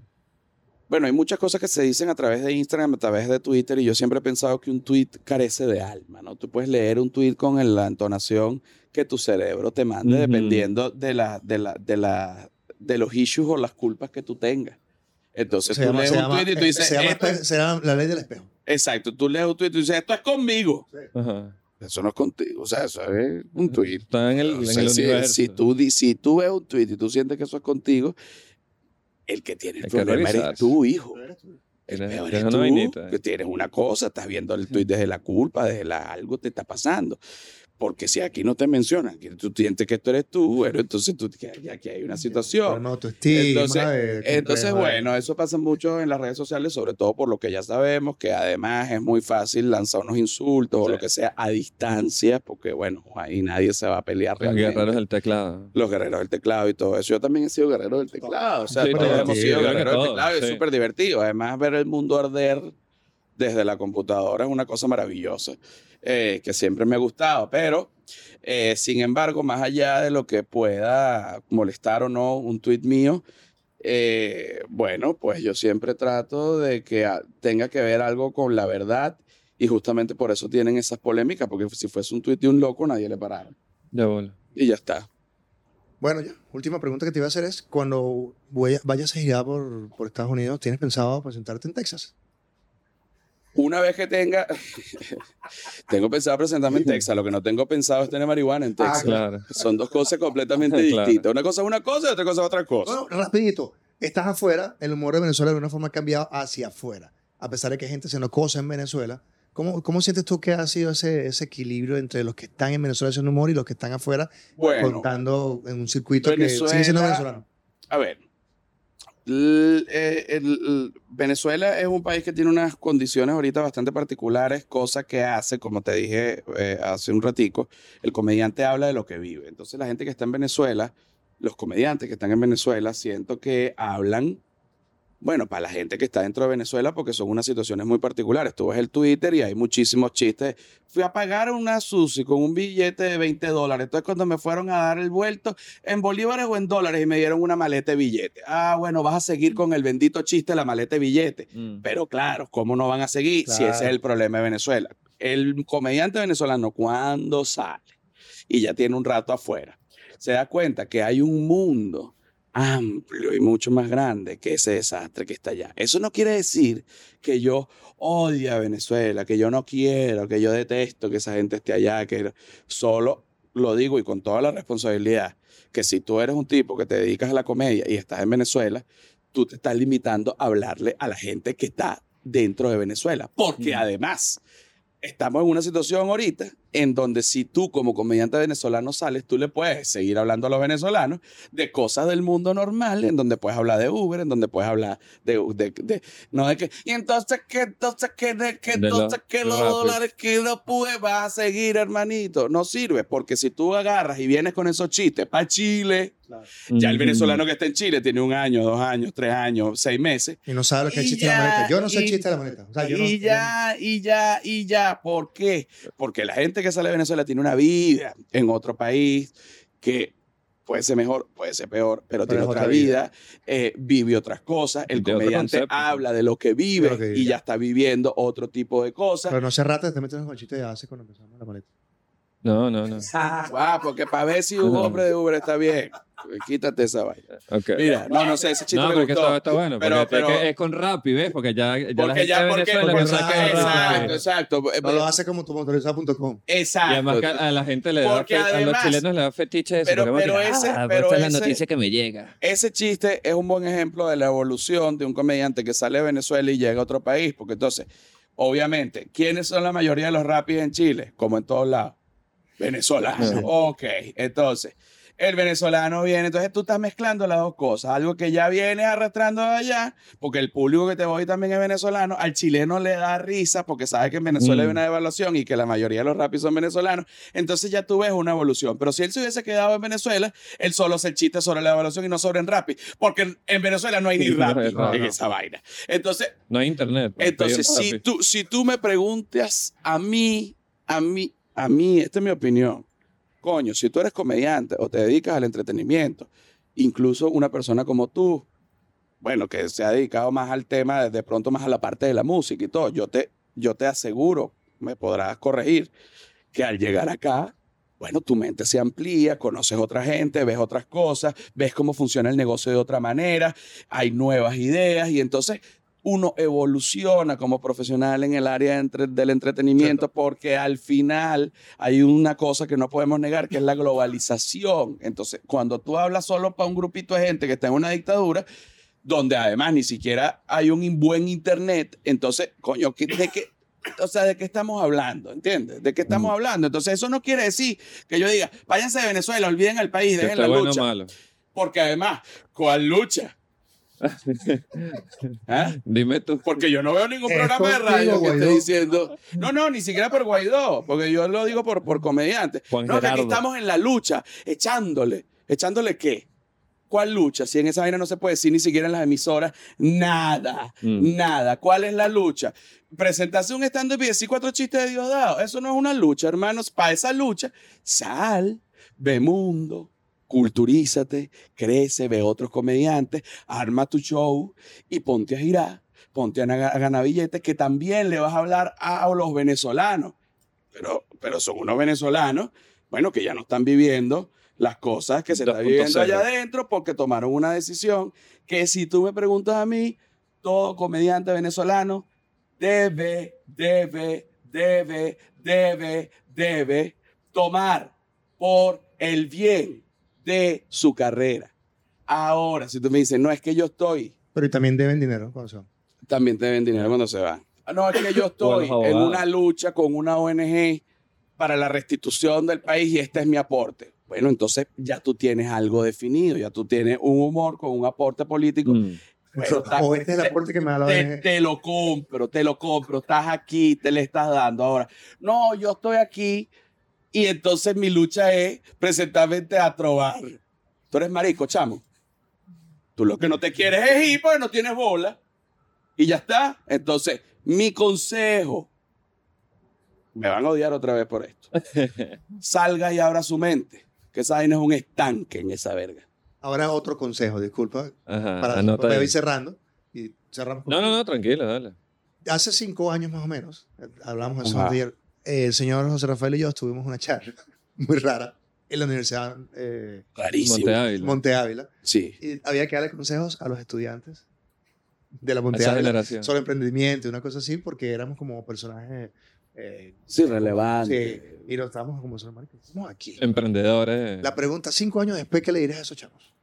Bueno, hay muchas cosas que se dicen a través de Instagram, a través de Twitter, y yo siempre he pensado que un tweet carece de alma, ¿no? Tú puedes leer un tweet con la entonación que tu cerebro te mande, dependiendo de la, de la, de la, de los issues o las culpas que tú tengas. Entonces Se tú llama, lees un tweet y tú eh, dices, se llama la ley del espejo. exacto, tú lees un tweet y tú dices, esto es conmigo. Ajá. Eso no es contigo, o sea, eso es un tweet. Está en el, O en sea, el si, universo. si tú, si tú ves un tweet y tú sientes que eso es contigo, el que tiene el problema eres tú, hijo. El peor una tú, que tienes una cosa, estás viendo el tweet desde la culpa, desde la algo te está pasando. Porque si aquí no te mencionan, que tú sientes que esto eres tú, bueno, entonces tú, que aquí- hay una situación. Entonces- de Entonces, bueno, eso pasa mucho en las redes sociales, sobre todo por lo que ya sabemos, que además es muy fácil lanzar unos insultos o Sí. lo que sea a distancia, porque bueno, ahí nadie se va a pelear Los realmente. guerreros del teclado. Los guerreros del teclado y todo eso. Yo también he sido guerrero del teclado. O sea, Sí, todos hemos sí, sido guerreros del teclado y es sí. súper divertido. Además, ver el mundo arder desde la computadora es una cosa maravillosa eh, que siempre me ha gustado. Pero, eh, sin embargo, más allá de lo que pueda molestar o no un tweet mío, eh, bueno, pues yo siempre trato de que tenga que ver algo con la verdad y justamente por eso tienen esas polémicas, porque si fuese un tweet de un loco, nadie le parara. Ya bola. Y ya está. Bueno, ya, última pregunta que te iba a hacer es, cuando voy- vayas a girar por, por Estados Unidos, ¿tienes pensado presentarte en Texas? Una vez que tenga, tengo pensado presentarme en Texas, lo que no tengo pensado es tener marihuana en Texas. Claro. Son dos cosas completamente Claro. distintas. Una cosa es una cosa y otra cosa es otra cosa. Bueno, rapidito, estás afuera, el humor de Venezuela de una forma ha cambiado hacia afuera, a pesar de que hay gente haciendo cosas en Venezuela. ¿Cómo, cómo sientes tú que ha sido ese, ese equilibrio entre los que están en Venezuela haciendo humor y los que están afuera Bueno, contando en un circuito que sigue siendo venezolano? a ver. Eh, el- el- Venezuela es un país que tiene unas condiciones ahorita bastante particulares, cosa que hace, como te dije eh, hace un ratico, el comediante habla de lo que vive. Entonces la gente que está en Venezuela, los comediantes que están en Venezuela, siento que hablan, bueno, para la gente que está dentro de Venezuela, porque son unas situaciones muy particulares. Tú ves el Twitter y hay muchísimos chistes. Fui a pagar una Susi con un billete de 20 dólares. Entonces cuando me fueron a dar el vuelto, en bolívares o en dólares y me dieron una maleta de billete. Ah, bueno, vas a seguir con el bendito chiste de la maleta de billete. Mm. Pero claro, ¿cómo no van a seguir si ese es el problema de Venezuela? El comediante venezolano cuando sale y ya tiene un rato afuera, se da cuenta que hay un mundo amplio y mucho más grande que ese desastre que está allá. Eso no quiere decir que yo odie a Venezuela, que yo no quiero, que yo detesto que esa gente esté allá, que solo lo digo y con toda la responsabilidad, que si tú eres un tipo que te dedicas a la comedia y estás en Venezuela, tú te estás limitando a hablarle a la gente que está dentro de Venezuela. Porque Mm. además, estamos en una situación ahorita en donde si tú como comediante venezolano sales, tú le puedes seguir hablando a los venezolanos de cosas del mundo normal, en donde puedes hablar de Uber, en donde puedes hablar de, de, de- no de que, y entonces que, entonces que, de, que, entonces que los rápido. dólares que no pude, vas a seguir, hermanito. No sirve, porque si tú agarras y vienes con esos chistes para Chile, ya el venezolano que está en Chile tiene un año, dos años, tres años, seis meses, Y no sabe lo que es chiste de la maleta. Yo no sé el y- chiste de la maleta. O sea, yo no- y ya, y ya, y ya. ¿Por qué? Porque la gente que sale de Venezuela tiene una vida en otro país que puede ser mejor, puede ser peor, pero, tiene otra, otra vida, eh, vive otras cosas. El De comediante habla de lo que vive lo que y ya está viviendo otro tipo de cosas. Pero no se rata, te metes con el chiste de hace cuando empezamos la maleta. No, no, no. Ah, porque para ver si un hombre de Uber está bien, quítate esa vaina. Mira, no, no sé, ese chiste no, me pero es que gustó. está, está bueno. Pero- porque es pero- es con Rappi, ¿ves? Porque ya, ya la Porque gente ya, de porque, Venezuela porque exacto, Rappi. exacto. No lo hace como tu motorizado.com. Exacto. Y además que a la gente le da, Porque fe- a los además- chilenos le da fetiche eso. Pero- porque pero que, ese- ah, pero esta es la ese- noticia que me llega. Ese chiste es un buen ejemplo de la evolución de un comediante que sale de Venezuela y llega a otro país, porque entonces, obviamente, ¿quiénes son la mayoría de los rapis en Chile? Como en todos lados. Venezolanos. Sí. Ok, entonces, el venezolano viene, entonces tú estás mezclando las dos cosas, algo que ya vienes arrastrando de allá, porque el público que te voy también es venezolano, al chileno le da risa porque sabe que en Venezuela Mm. hay una devaluación y que la mayoría de los rapis son venezolanos, entonces ya tú ves una evolución, pero si él se hubiese quedado en Venezuela, él solo el chiste sobre la evaluación y no sobre en rapi, porque en- en Venezuela no hay ni Sí, rapi en no. esa vaina. Entonces, No hay internet. para entonces, si tú, si tú me preguntas a mí, a mí, a mí, esta es mi opinión. Coño, si tú eres comediante o te dedicas al entretenimiento, incluso una persona como tú, bueno, que se ha dedicado más al tema, de, pronto más a la parte de la música y todo, yo te, yo te aseguro, me podrás corregir, que al llegar acá, bueno, tu mente se amplía, conoces otra gente, ves otras cosas, ves cómo funciona el negocio de otra manera, hay nuevas ideas y entonces uno evoluciona como profesional en el área entre- del entretenimiento porque al final hay una cosa que no podemos negar que es la globalización. Entonces, cuando tú hablas solo para un grupito de gente que está en una dictadura, donde además ni siquiera hay un buen internet, entonces, coño, ¿qué- ¿de qué? O sea, ¿de qué estamos hablando? ¿Entiendes? ¿De qué estamos hablando? Entonces, eso no quiere decir que yo diga, váyanse de Venezuela, olviden el país, dejen la bueno lucha. malo. Porque además, ¿cuál lucha? ¿Ah? Dime tú. Porque yo no veo ningún programa de radio que esté diciendo. No, no, ni siquiera por Guaidó, porque yo lo digo por, por comediante. Juan no, que aquí estamos en la lucha, echándole. ¿Echándole qué? ¿Cuál lucha? Si en esa vaina no se puede decir ni siquiera en las emisoras, nada, Mm. nada. ¿Cuál es la lucha? Presentarse un stand-up y decir cuatro chistes de Diosdado. Eso no es una lucha, hermanos. Para esa lucha, sal, ve mundo, culturízate, crece, ve otros comediantes, arma tu show y ponte a girar, ponte a, na- a ganar billetes, que también le vas a hablar a los venezolanos. Pero, pero son unos venezolanos, bueno, que ya no están viviendo las cosas que se están 2.0. viviendo allá adentro porque tomaron una decisión que si tú me preguntas a mí, todo comediante venezolano debe, debe, debe, debe, debe tomar por el bien de su carrera. Ahora, si tú me dices, no es que yo estoy, Pero y también deben dinero cuando se van. también te den dinero cuando se van. Ah, No, es que yo estoy en una lucha con una ONG para la restitución del país y este es mi aporte. Bueno, entonces ya tú tienes algo definido, ya tú tienes un humor con un aporte político. Mm. O este es el aporte que me da la te, ONG. te lo compro, te lo compro, estás aquí, te le estás dando. Ahora, no, yo estoy aquí y entonces mi lucha es presentarmente a trobar. Tú eres marico, chamo. Tú lo que no te quieres es ir porque no tienes bola. Y ya está. Entonces, mi consejo. Me van a odiar otra vez por esto. Salga y abra su mente. Que esa vaina es un estanque en esa verga. Ahora otro consejo, disculpa, Ajá, para, ahí. ir cerrando. Y cerramos con- No, no, no, tranquilo, dale. Hace cinco años más o menos, eh, hablamos de eso Ajá. Eh, el señor José Rafael y yo tuvimos una charla muy rara en la Universidad eh. Monte Ávila. Monte Ávila. Sí. Y había que darle consejos a los estudiantes de la Monte Ávila generación. sobre emprendimiento y una cosa así, porque éramos como personajes. eh, Sí, relevante. sí, y nos estábamos como son Estamos aquí. Emprendedores. La pregunta, cinco años después, ¿qué le dirás a esos chavos?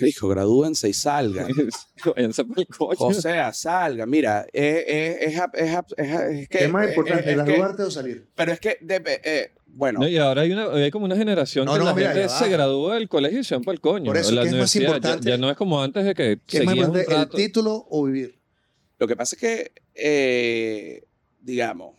Hijo, gradúense y salgan. Váyanse por el coño. O sea, salga. Mira, es, es, es, es- es- es que. ¿Qué es más es- importante, es- es que- graduarte o salir? pero es que, eh, bueno, No, y ahora hay, una, hay como una generación No, que no, la mira, gente se gradúa del colegio y se van para el coño. Por eso, la ¿qué es más ya- importante? Ya, no es como antes de que ¿Qué es más importante, el título o vivir? lo que pasa es que, eh, digamos,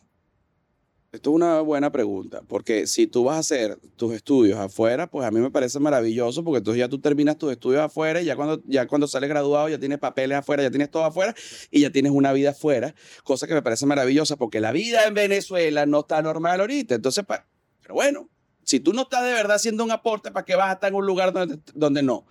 esto es una buena pregunta, porque si tú vas a hacer tus estudios afuera, pues a mí me parece maravilloso, porque entonces ya tú terminas tus estudios afuera y ya cuando, ya cuando sales graduado ya tienes papeles afuera, ya tienes todo afuera y ya tienes una vida afuera, cosa que me parece maravillosa, porque la vida en Venezuela no está normal ahorita. Entonces, pero bueno, si tú no estás de verdad haciendo un aporte, ¿para qué vas a estar en un lugar donde, donde no?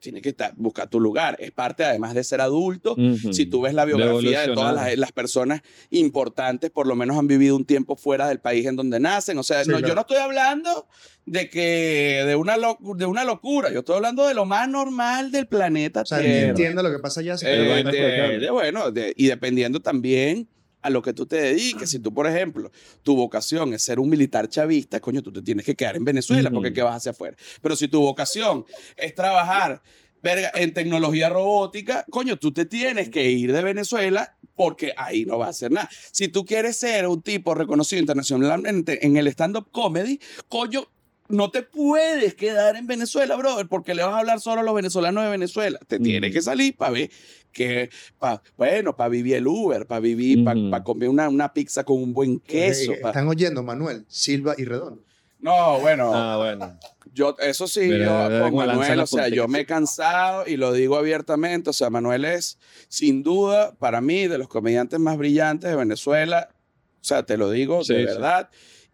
Tienes que estar, buscar tu lugar. Es parte, además de ser adulto, si tú ves la biografía de todas las, las personas importantes, por lo menos han vivido un tiempo fuera del país en donde nacen. O sea, Sí, no, claro. yo no estoy hablando de que de una, lo- de una locura. Yo estoy hablando de lo más normal del planeta O sea, Tierra. entienda lo que pasa allá. si Eh, de- de- bueno, de- y dependiendo también a lo que tú te dediques. Si tú, por ejemplo, tu vocación es ser un militar chavista, coño, tú te tienes que quedar en Venezuela porque ¿qué vas hacia afuera? Pero si tu vocación es trabajar verga, en tecnología robótica, coño, tú te tienes que ir de Venezuela porque ahí no va a hacer nada. Si tú quieres ser un tipo reconocido internacionalmente en el stand-up comedy, coño, no te puedes quedar en Venezuela, brother, porque le vas a hablar solo a los venezolanos de Venezuela. Te tienes que salir para ver que, pa- bueno, para vivir el Uber, para vivir, para Ujú. comer una, una pizza con un buen queso. Eh, pa- Están oyendo Manuel, Silva y Redondo. No, bueno, Ah, bueno. yo, eso sí, yo mira con cómo lanza Manuel, o sea, yo me he cansado y lo digo abiertamente, o sea, Manuel es sin duda para mí de los comediantes más brillantes de Venezuela, o sea, te lo digo Sí, de sí.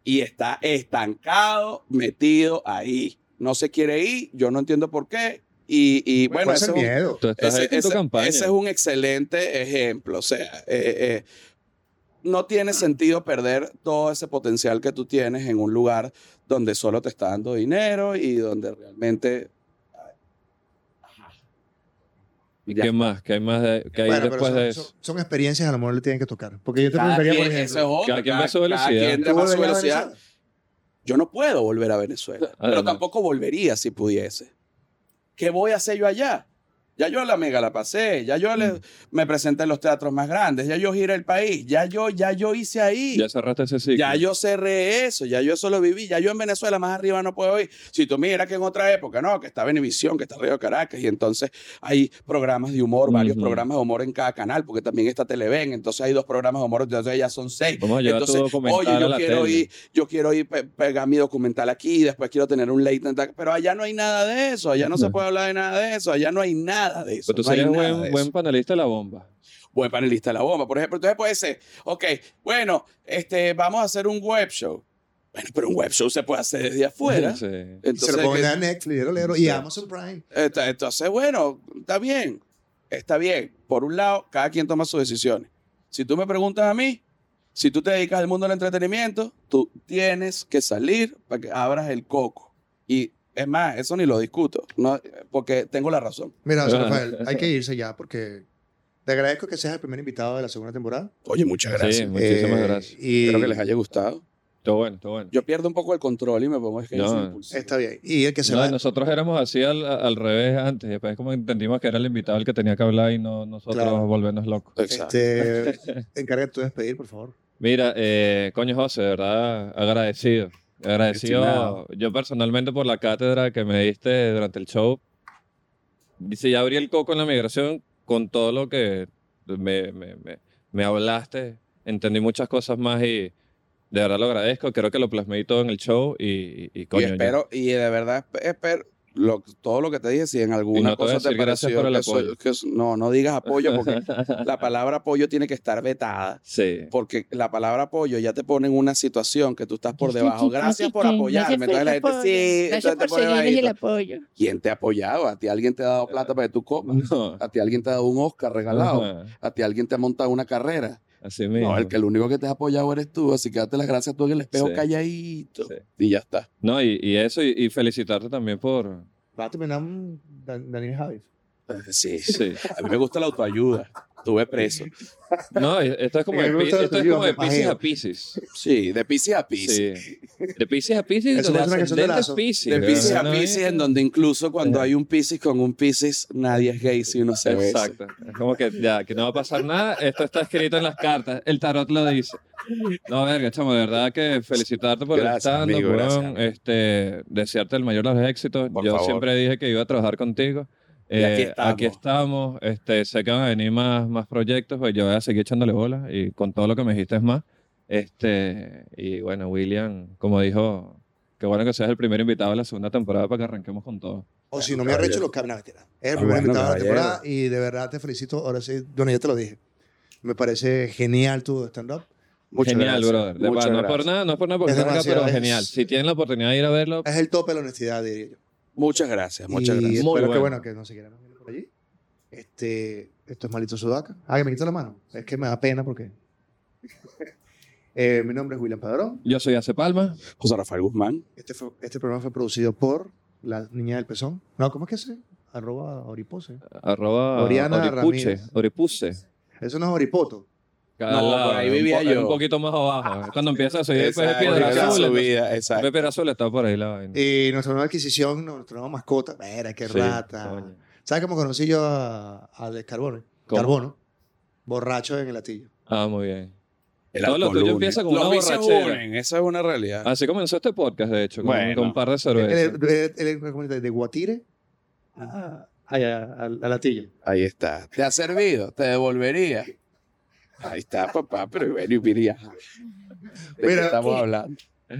Y está estancado, metido ahí, no se quiere ir, yo no entiendo por qué, y, y bueno, ese ser es un- miedo. Ese, ese- campaña. ese es un excelente ejemplo. O sea, eh, eh, no tiene sentido perder todo ese potencial que tú tienes en un lugar donde solo te está dando dinero y donde realmente... ¿Y Ya qué más? ¿Qué hay más de, qué hay Bueno, pero después son, de eso? son- son experiencias que a lo mejor le tienen que tocar. Porque yo te Cada preguntaría, por ejemplo, eso es obvio, cada quien va a su cada velocidad. Yo no puedo volver a Venezuela, pero Además. tampoco volvería si pudiese. ¿Qué voy a hacer yo allá? Ya yo la mega la pasé, ya yo le- me presenté en los teatros más grandes, ya yo giré el país, ya yo, ya yo hice ahí. Ya cerraste ese ciclo. Ya yo cerré eso, ya yo eso lo viví, ya yo en Venezuela más arriba no puedo ir. Si tú miras que en otra época, no, que está Venevisión, que está Radio Caracas, y entonces hay programas de humor, varios programas de humor en cada canal, porque también está Televen, entonces hay dos programas de humor, entonces ya son seis. Vamos a entonces, documental oye, yo quiero tele. ir, yo quiero ir pe- pegar mi documental aquí, después quiero tener un late night, pero allá no hay nada de eso, allá no se puede hablar de nada de eso, allá no hay nada de eso. Pero tú no serías nada buen, buen panelista de la bomba. buen panelista de la bomba, por ejemplo. Entonces puede ser, ok, bueno, este, vamos a hacer un web show. Bueno, pero un web show se puede hacer desde afuera. Sí. Y se Entonces, lo ponen a Netflix, lero, y Amazon Prime. entonces, bueno, está bien. Está bien. Por un lado, cada quien toma sus decisiones. Si tú me preguntas a mí, si tú te dedicas al mundo del entretenimiento, tú tienes que salir para que abras el coco. Y es más, eso ni lo discuto, no, porque tengo la razón. Mira. Rafael, hay que irse ya porque te agradezco que seas el primer invitado de la segunda temporada. Oye, muchas gracias. Sí, muchísimas Eh, gracias. Y Espero que les haya gustado. Todo bueno, todo bueno. Yo pierdo un poco el control y me pongo es que No. está bien. Y el que se No, va. nosotros éramos así al, al revés antes. y Después como entendimos que era el invitado el que tenía que hablar y no nosotros Claro. volvernos locos. Exacto. Este, encárgate tú de despedir, por favor. Mira, eh, coño José, de verdad, agradecido. Agradecido Estimado. yo personalmente por la cátedra que me diste durante el show. Dice, ya abrí el coco en la migración con todo lo que me, me, me, me hablaste. Entendí muchas cosas más y de verdad lo agradezco. Creo que lo plasmé todo en el show y, y, y, coño, y yo- espero, y de verdad esp- espero lo- todo lo que te dije, si en alguna no te cosa te gracias pareció por el que soy- no, no digas apoyo porque la palabra apoyo tiene que estar vetada. sí. Porque la palabra apoyo ya te pone en una situación que tú estás por debajo. Gracias por apoyarme. Entonces la el gente, sí. Gracias te por seguirles el apoyo. ¿Quién te ha apoyado? ¿A ti alguien te ha dado plata para que tú comas? No. ¿A ti alguien te ha dado un Oscar regalado? Ajá, ¿A ti alguien te ha montado una carrera? Así mismo. No, el que el único que te ha apoyado eres tú, así que date las gracias tú en el espejo Sí. calladito. Sí. Y ya está. No, y, y eso, y, y felicitarte también por... Va a terminar Daniel Javis. Sí. Sí. A mí me gusta la autoayuda. Estuve preso. No, esto es como de, Pi- la esto es tuya, como de me Pisces a Pisces. Sí, de Pisces a Pisces. Sí. De Pisces a Pisces, Eso de parece una canción de ascendente Lazo. Pisces. De Pisces a ¿no? Pisces, en donde incluso cuando hay un Pisces con un Pisces, nadie es gay si uno se besa. Exacto. Es como que ya, que no va a pasar nada. Esto está escrito en las cartas. El tarot lo dice. No, verga, chamo, de verdad que felicitarte por Gracias, el stand amigo, gracias, este, desearte el mayor de los éxitos. Por Yo favor. siempre dije que iba a trabajar contigo. Y aquí Eh, estamos. aquí estamos. Este, sé que van a venir más, más proyectos, pues yo voy a seguir echándole bola y con todo lo que me dijiste es más. Este, y bueno, William, como dijo, qué bueno que seas el primer invitado de la segunda temporada para que arranquemos con todo. O si no me arrecho, lo cambia. Es el Ah, primer bueno, invitado de la caballero. temporada y de verdad te felicito. Ahora sí, bueno, ya te lo dije. Me parece genial tu stand-up. Muchas genial, gracias. brother. De Muchas no es por gracias. nada, no es por nada porque Es acá, pero es- genial. Si tienen la oportunidad de ir a verlo, Es el tope de la honestidad, diría yo. Muchas gracias, muchas y gracias. Muy espero que bueno. bueno que no se quieran venir por allí. Este, esto es Malito Sudaca. Ah, que me quita la mano. Es que me da pena porque. Eh, mi nombre es William Padrón. yo soy Ace Palma. José Rafael Guzmán. Este, fue- este programa fue producido por la niña del pezón. No, ¿cómo es que se? Arroba Oripose. Arroba Oriana Oripuche. Ramírez. Oripuse. Eso no es Oripoto. Cada No, lado, por ahí un vivía po- yo. Un poquito más abajo. Cuando empieza a subir después de Exacto, Piedra Azul. su entonces- vida, después de exacto. Piedra Azul está por ahí la vaina. Y nuestra nueva adquisición, nuestra nueva mascota. Mira, qué Sí, rata. coño. ¿Sabes cómo conocí yo a- al Carbono? ¿Cómo? Carbono. Borracho en el latillo. Ah, muy bien. El Todo lo tuyo empieza con Los una vicios borrachera. unen, Esa es una realidad. Así comenzó este podcast, de hecho, con, Bueno. con un par de cervezas. él es como de, de Guatire a, a, a- a latillo. Ahí está. ¿Te ha servido? ¿Te devolvería? Ahí está, papá, pero bueno, y diría, ¿De qué Mira, estamos hablando?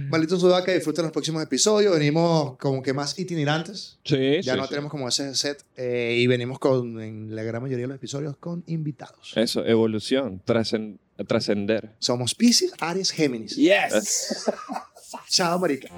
Maldito Sudaca, disfruten los próximos episodios. Venimos como que más itinerantes. Sí, Ya sí, no sí. tenemos como ese set. eh, y venimos con, en la gran mayoría de los episodios, con invitados. Eso, evolución, trascen- trascender. Somos Pisces, Aries, Géminis. Yes. Chao, marica.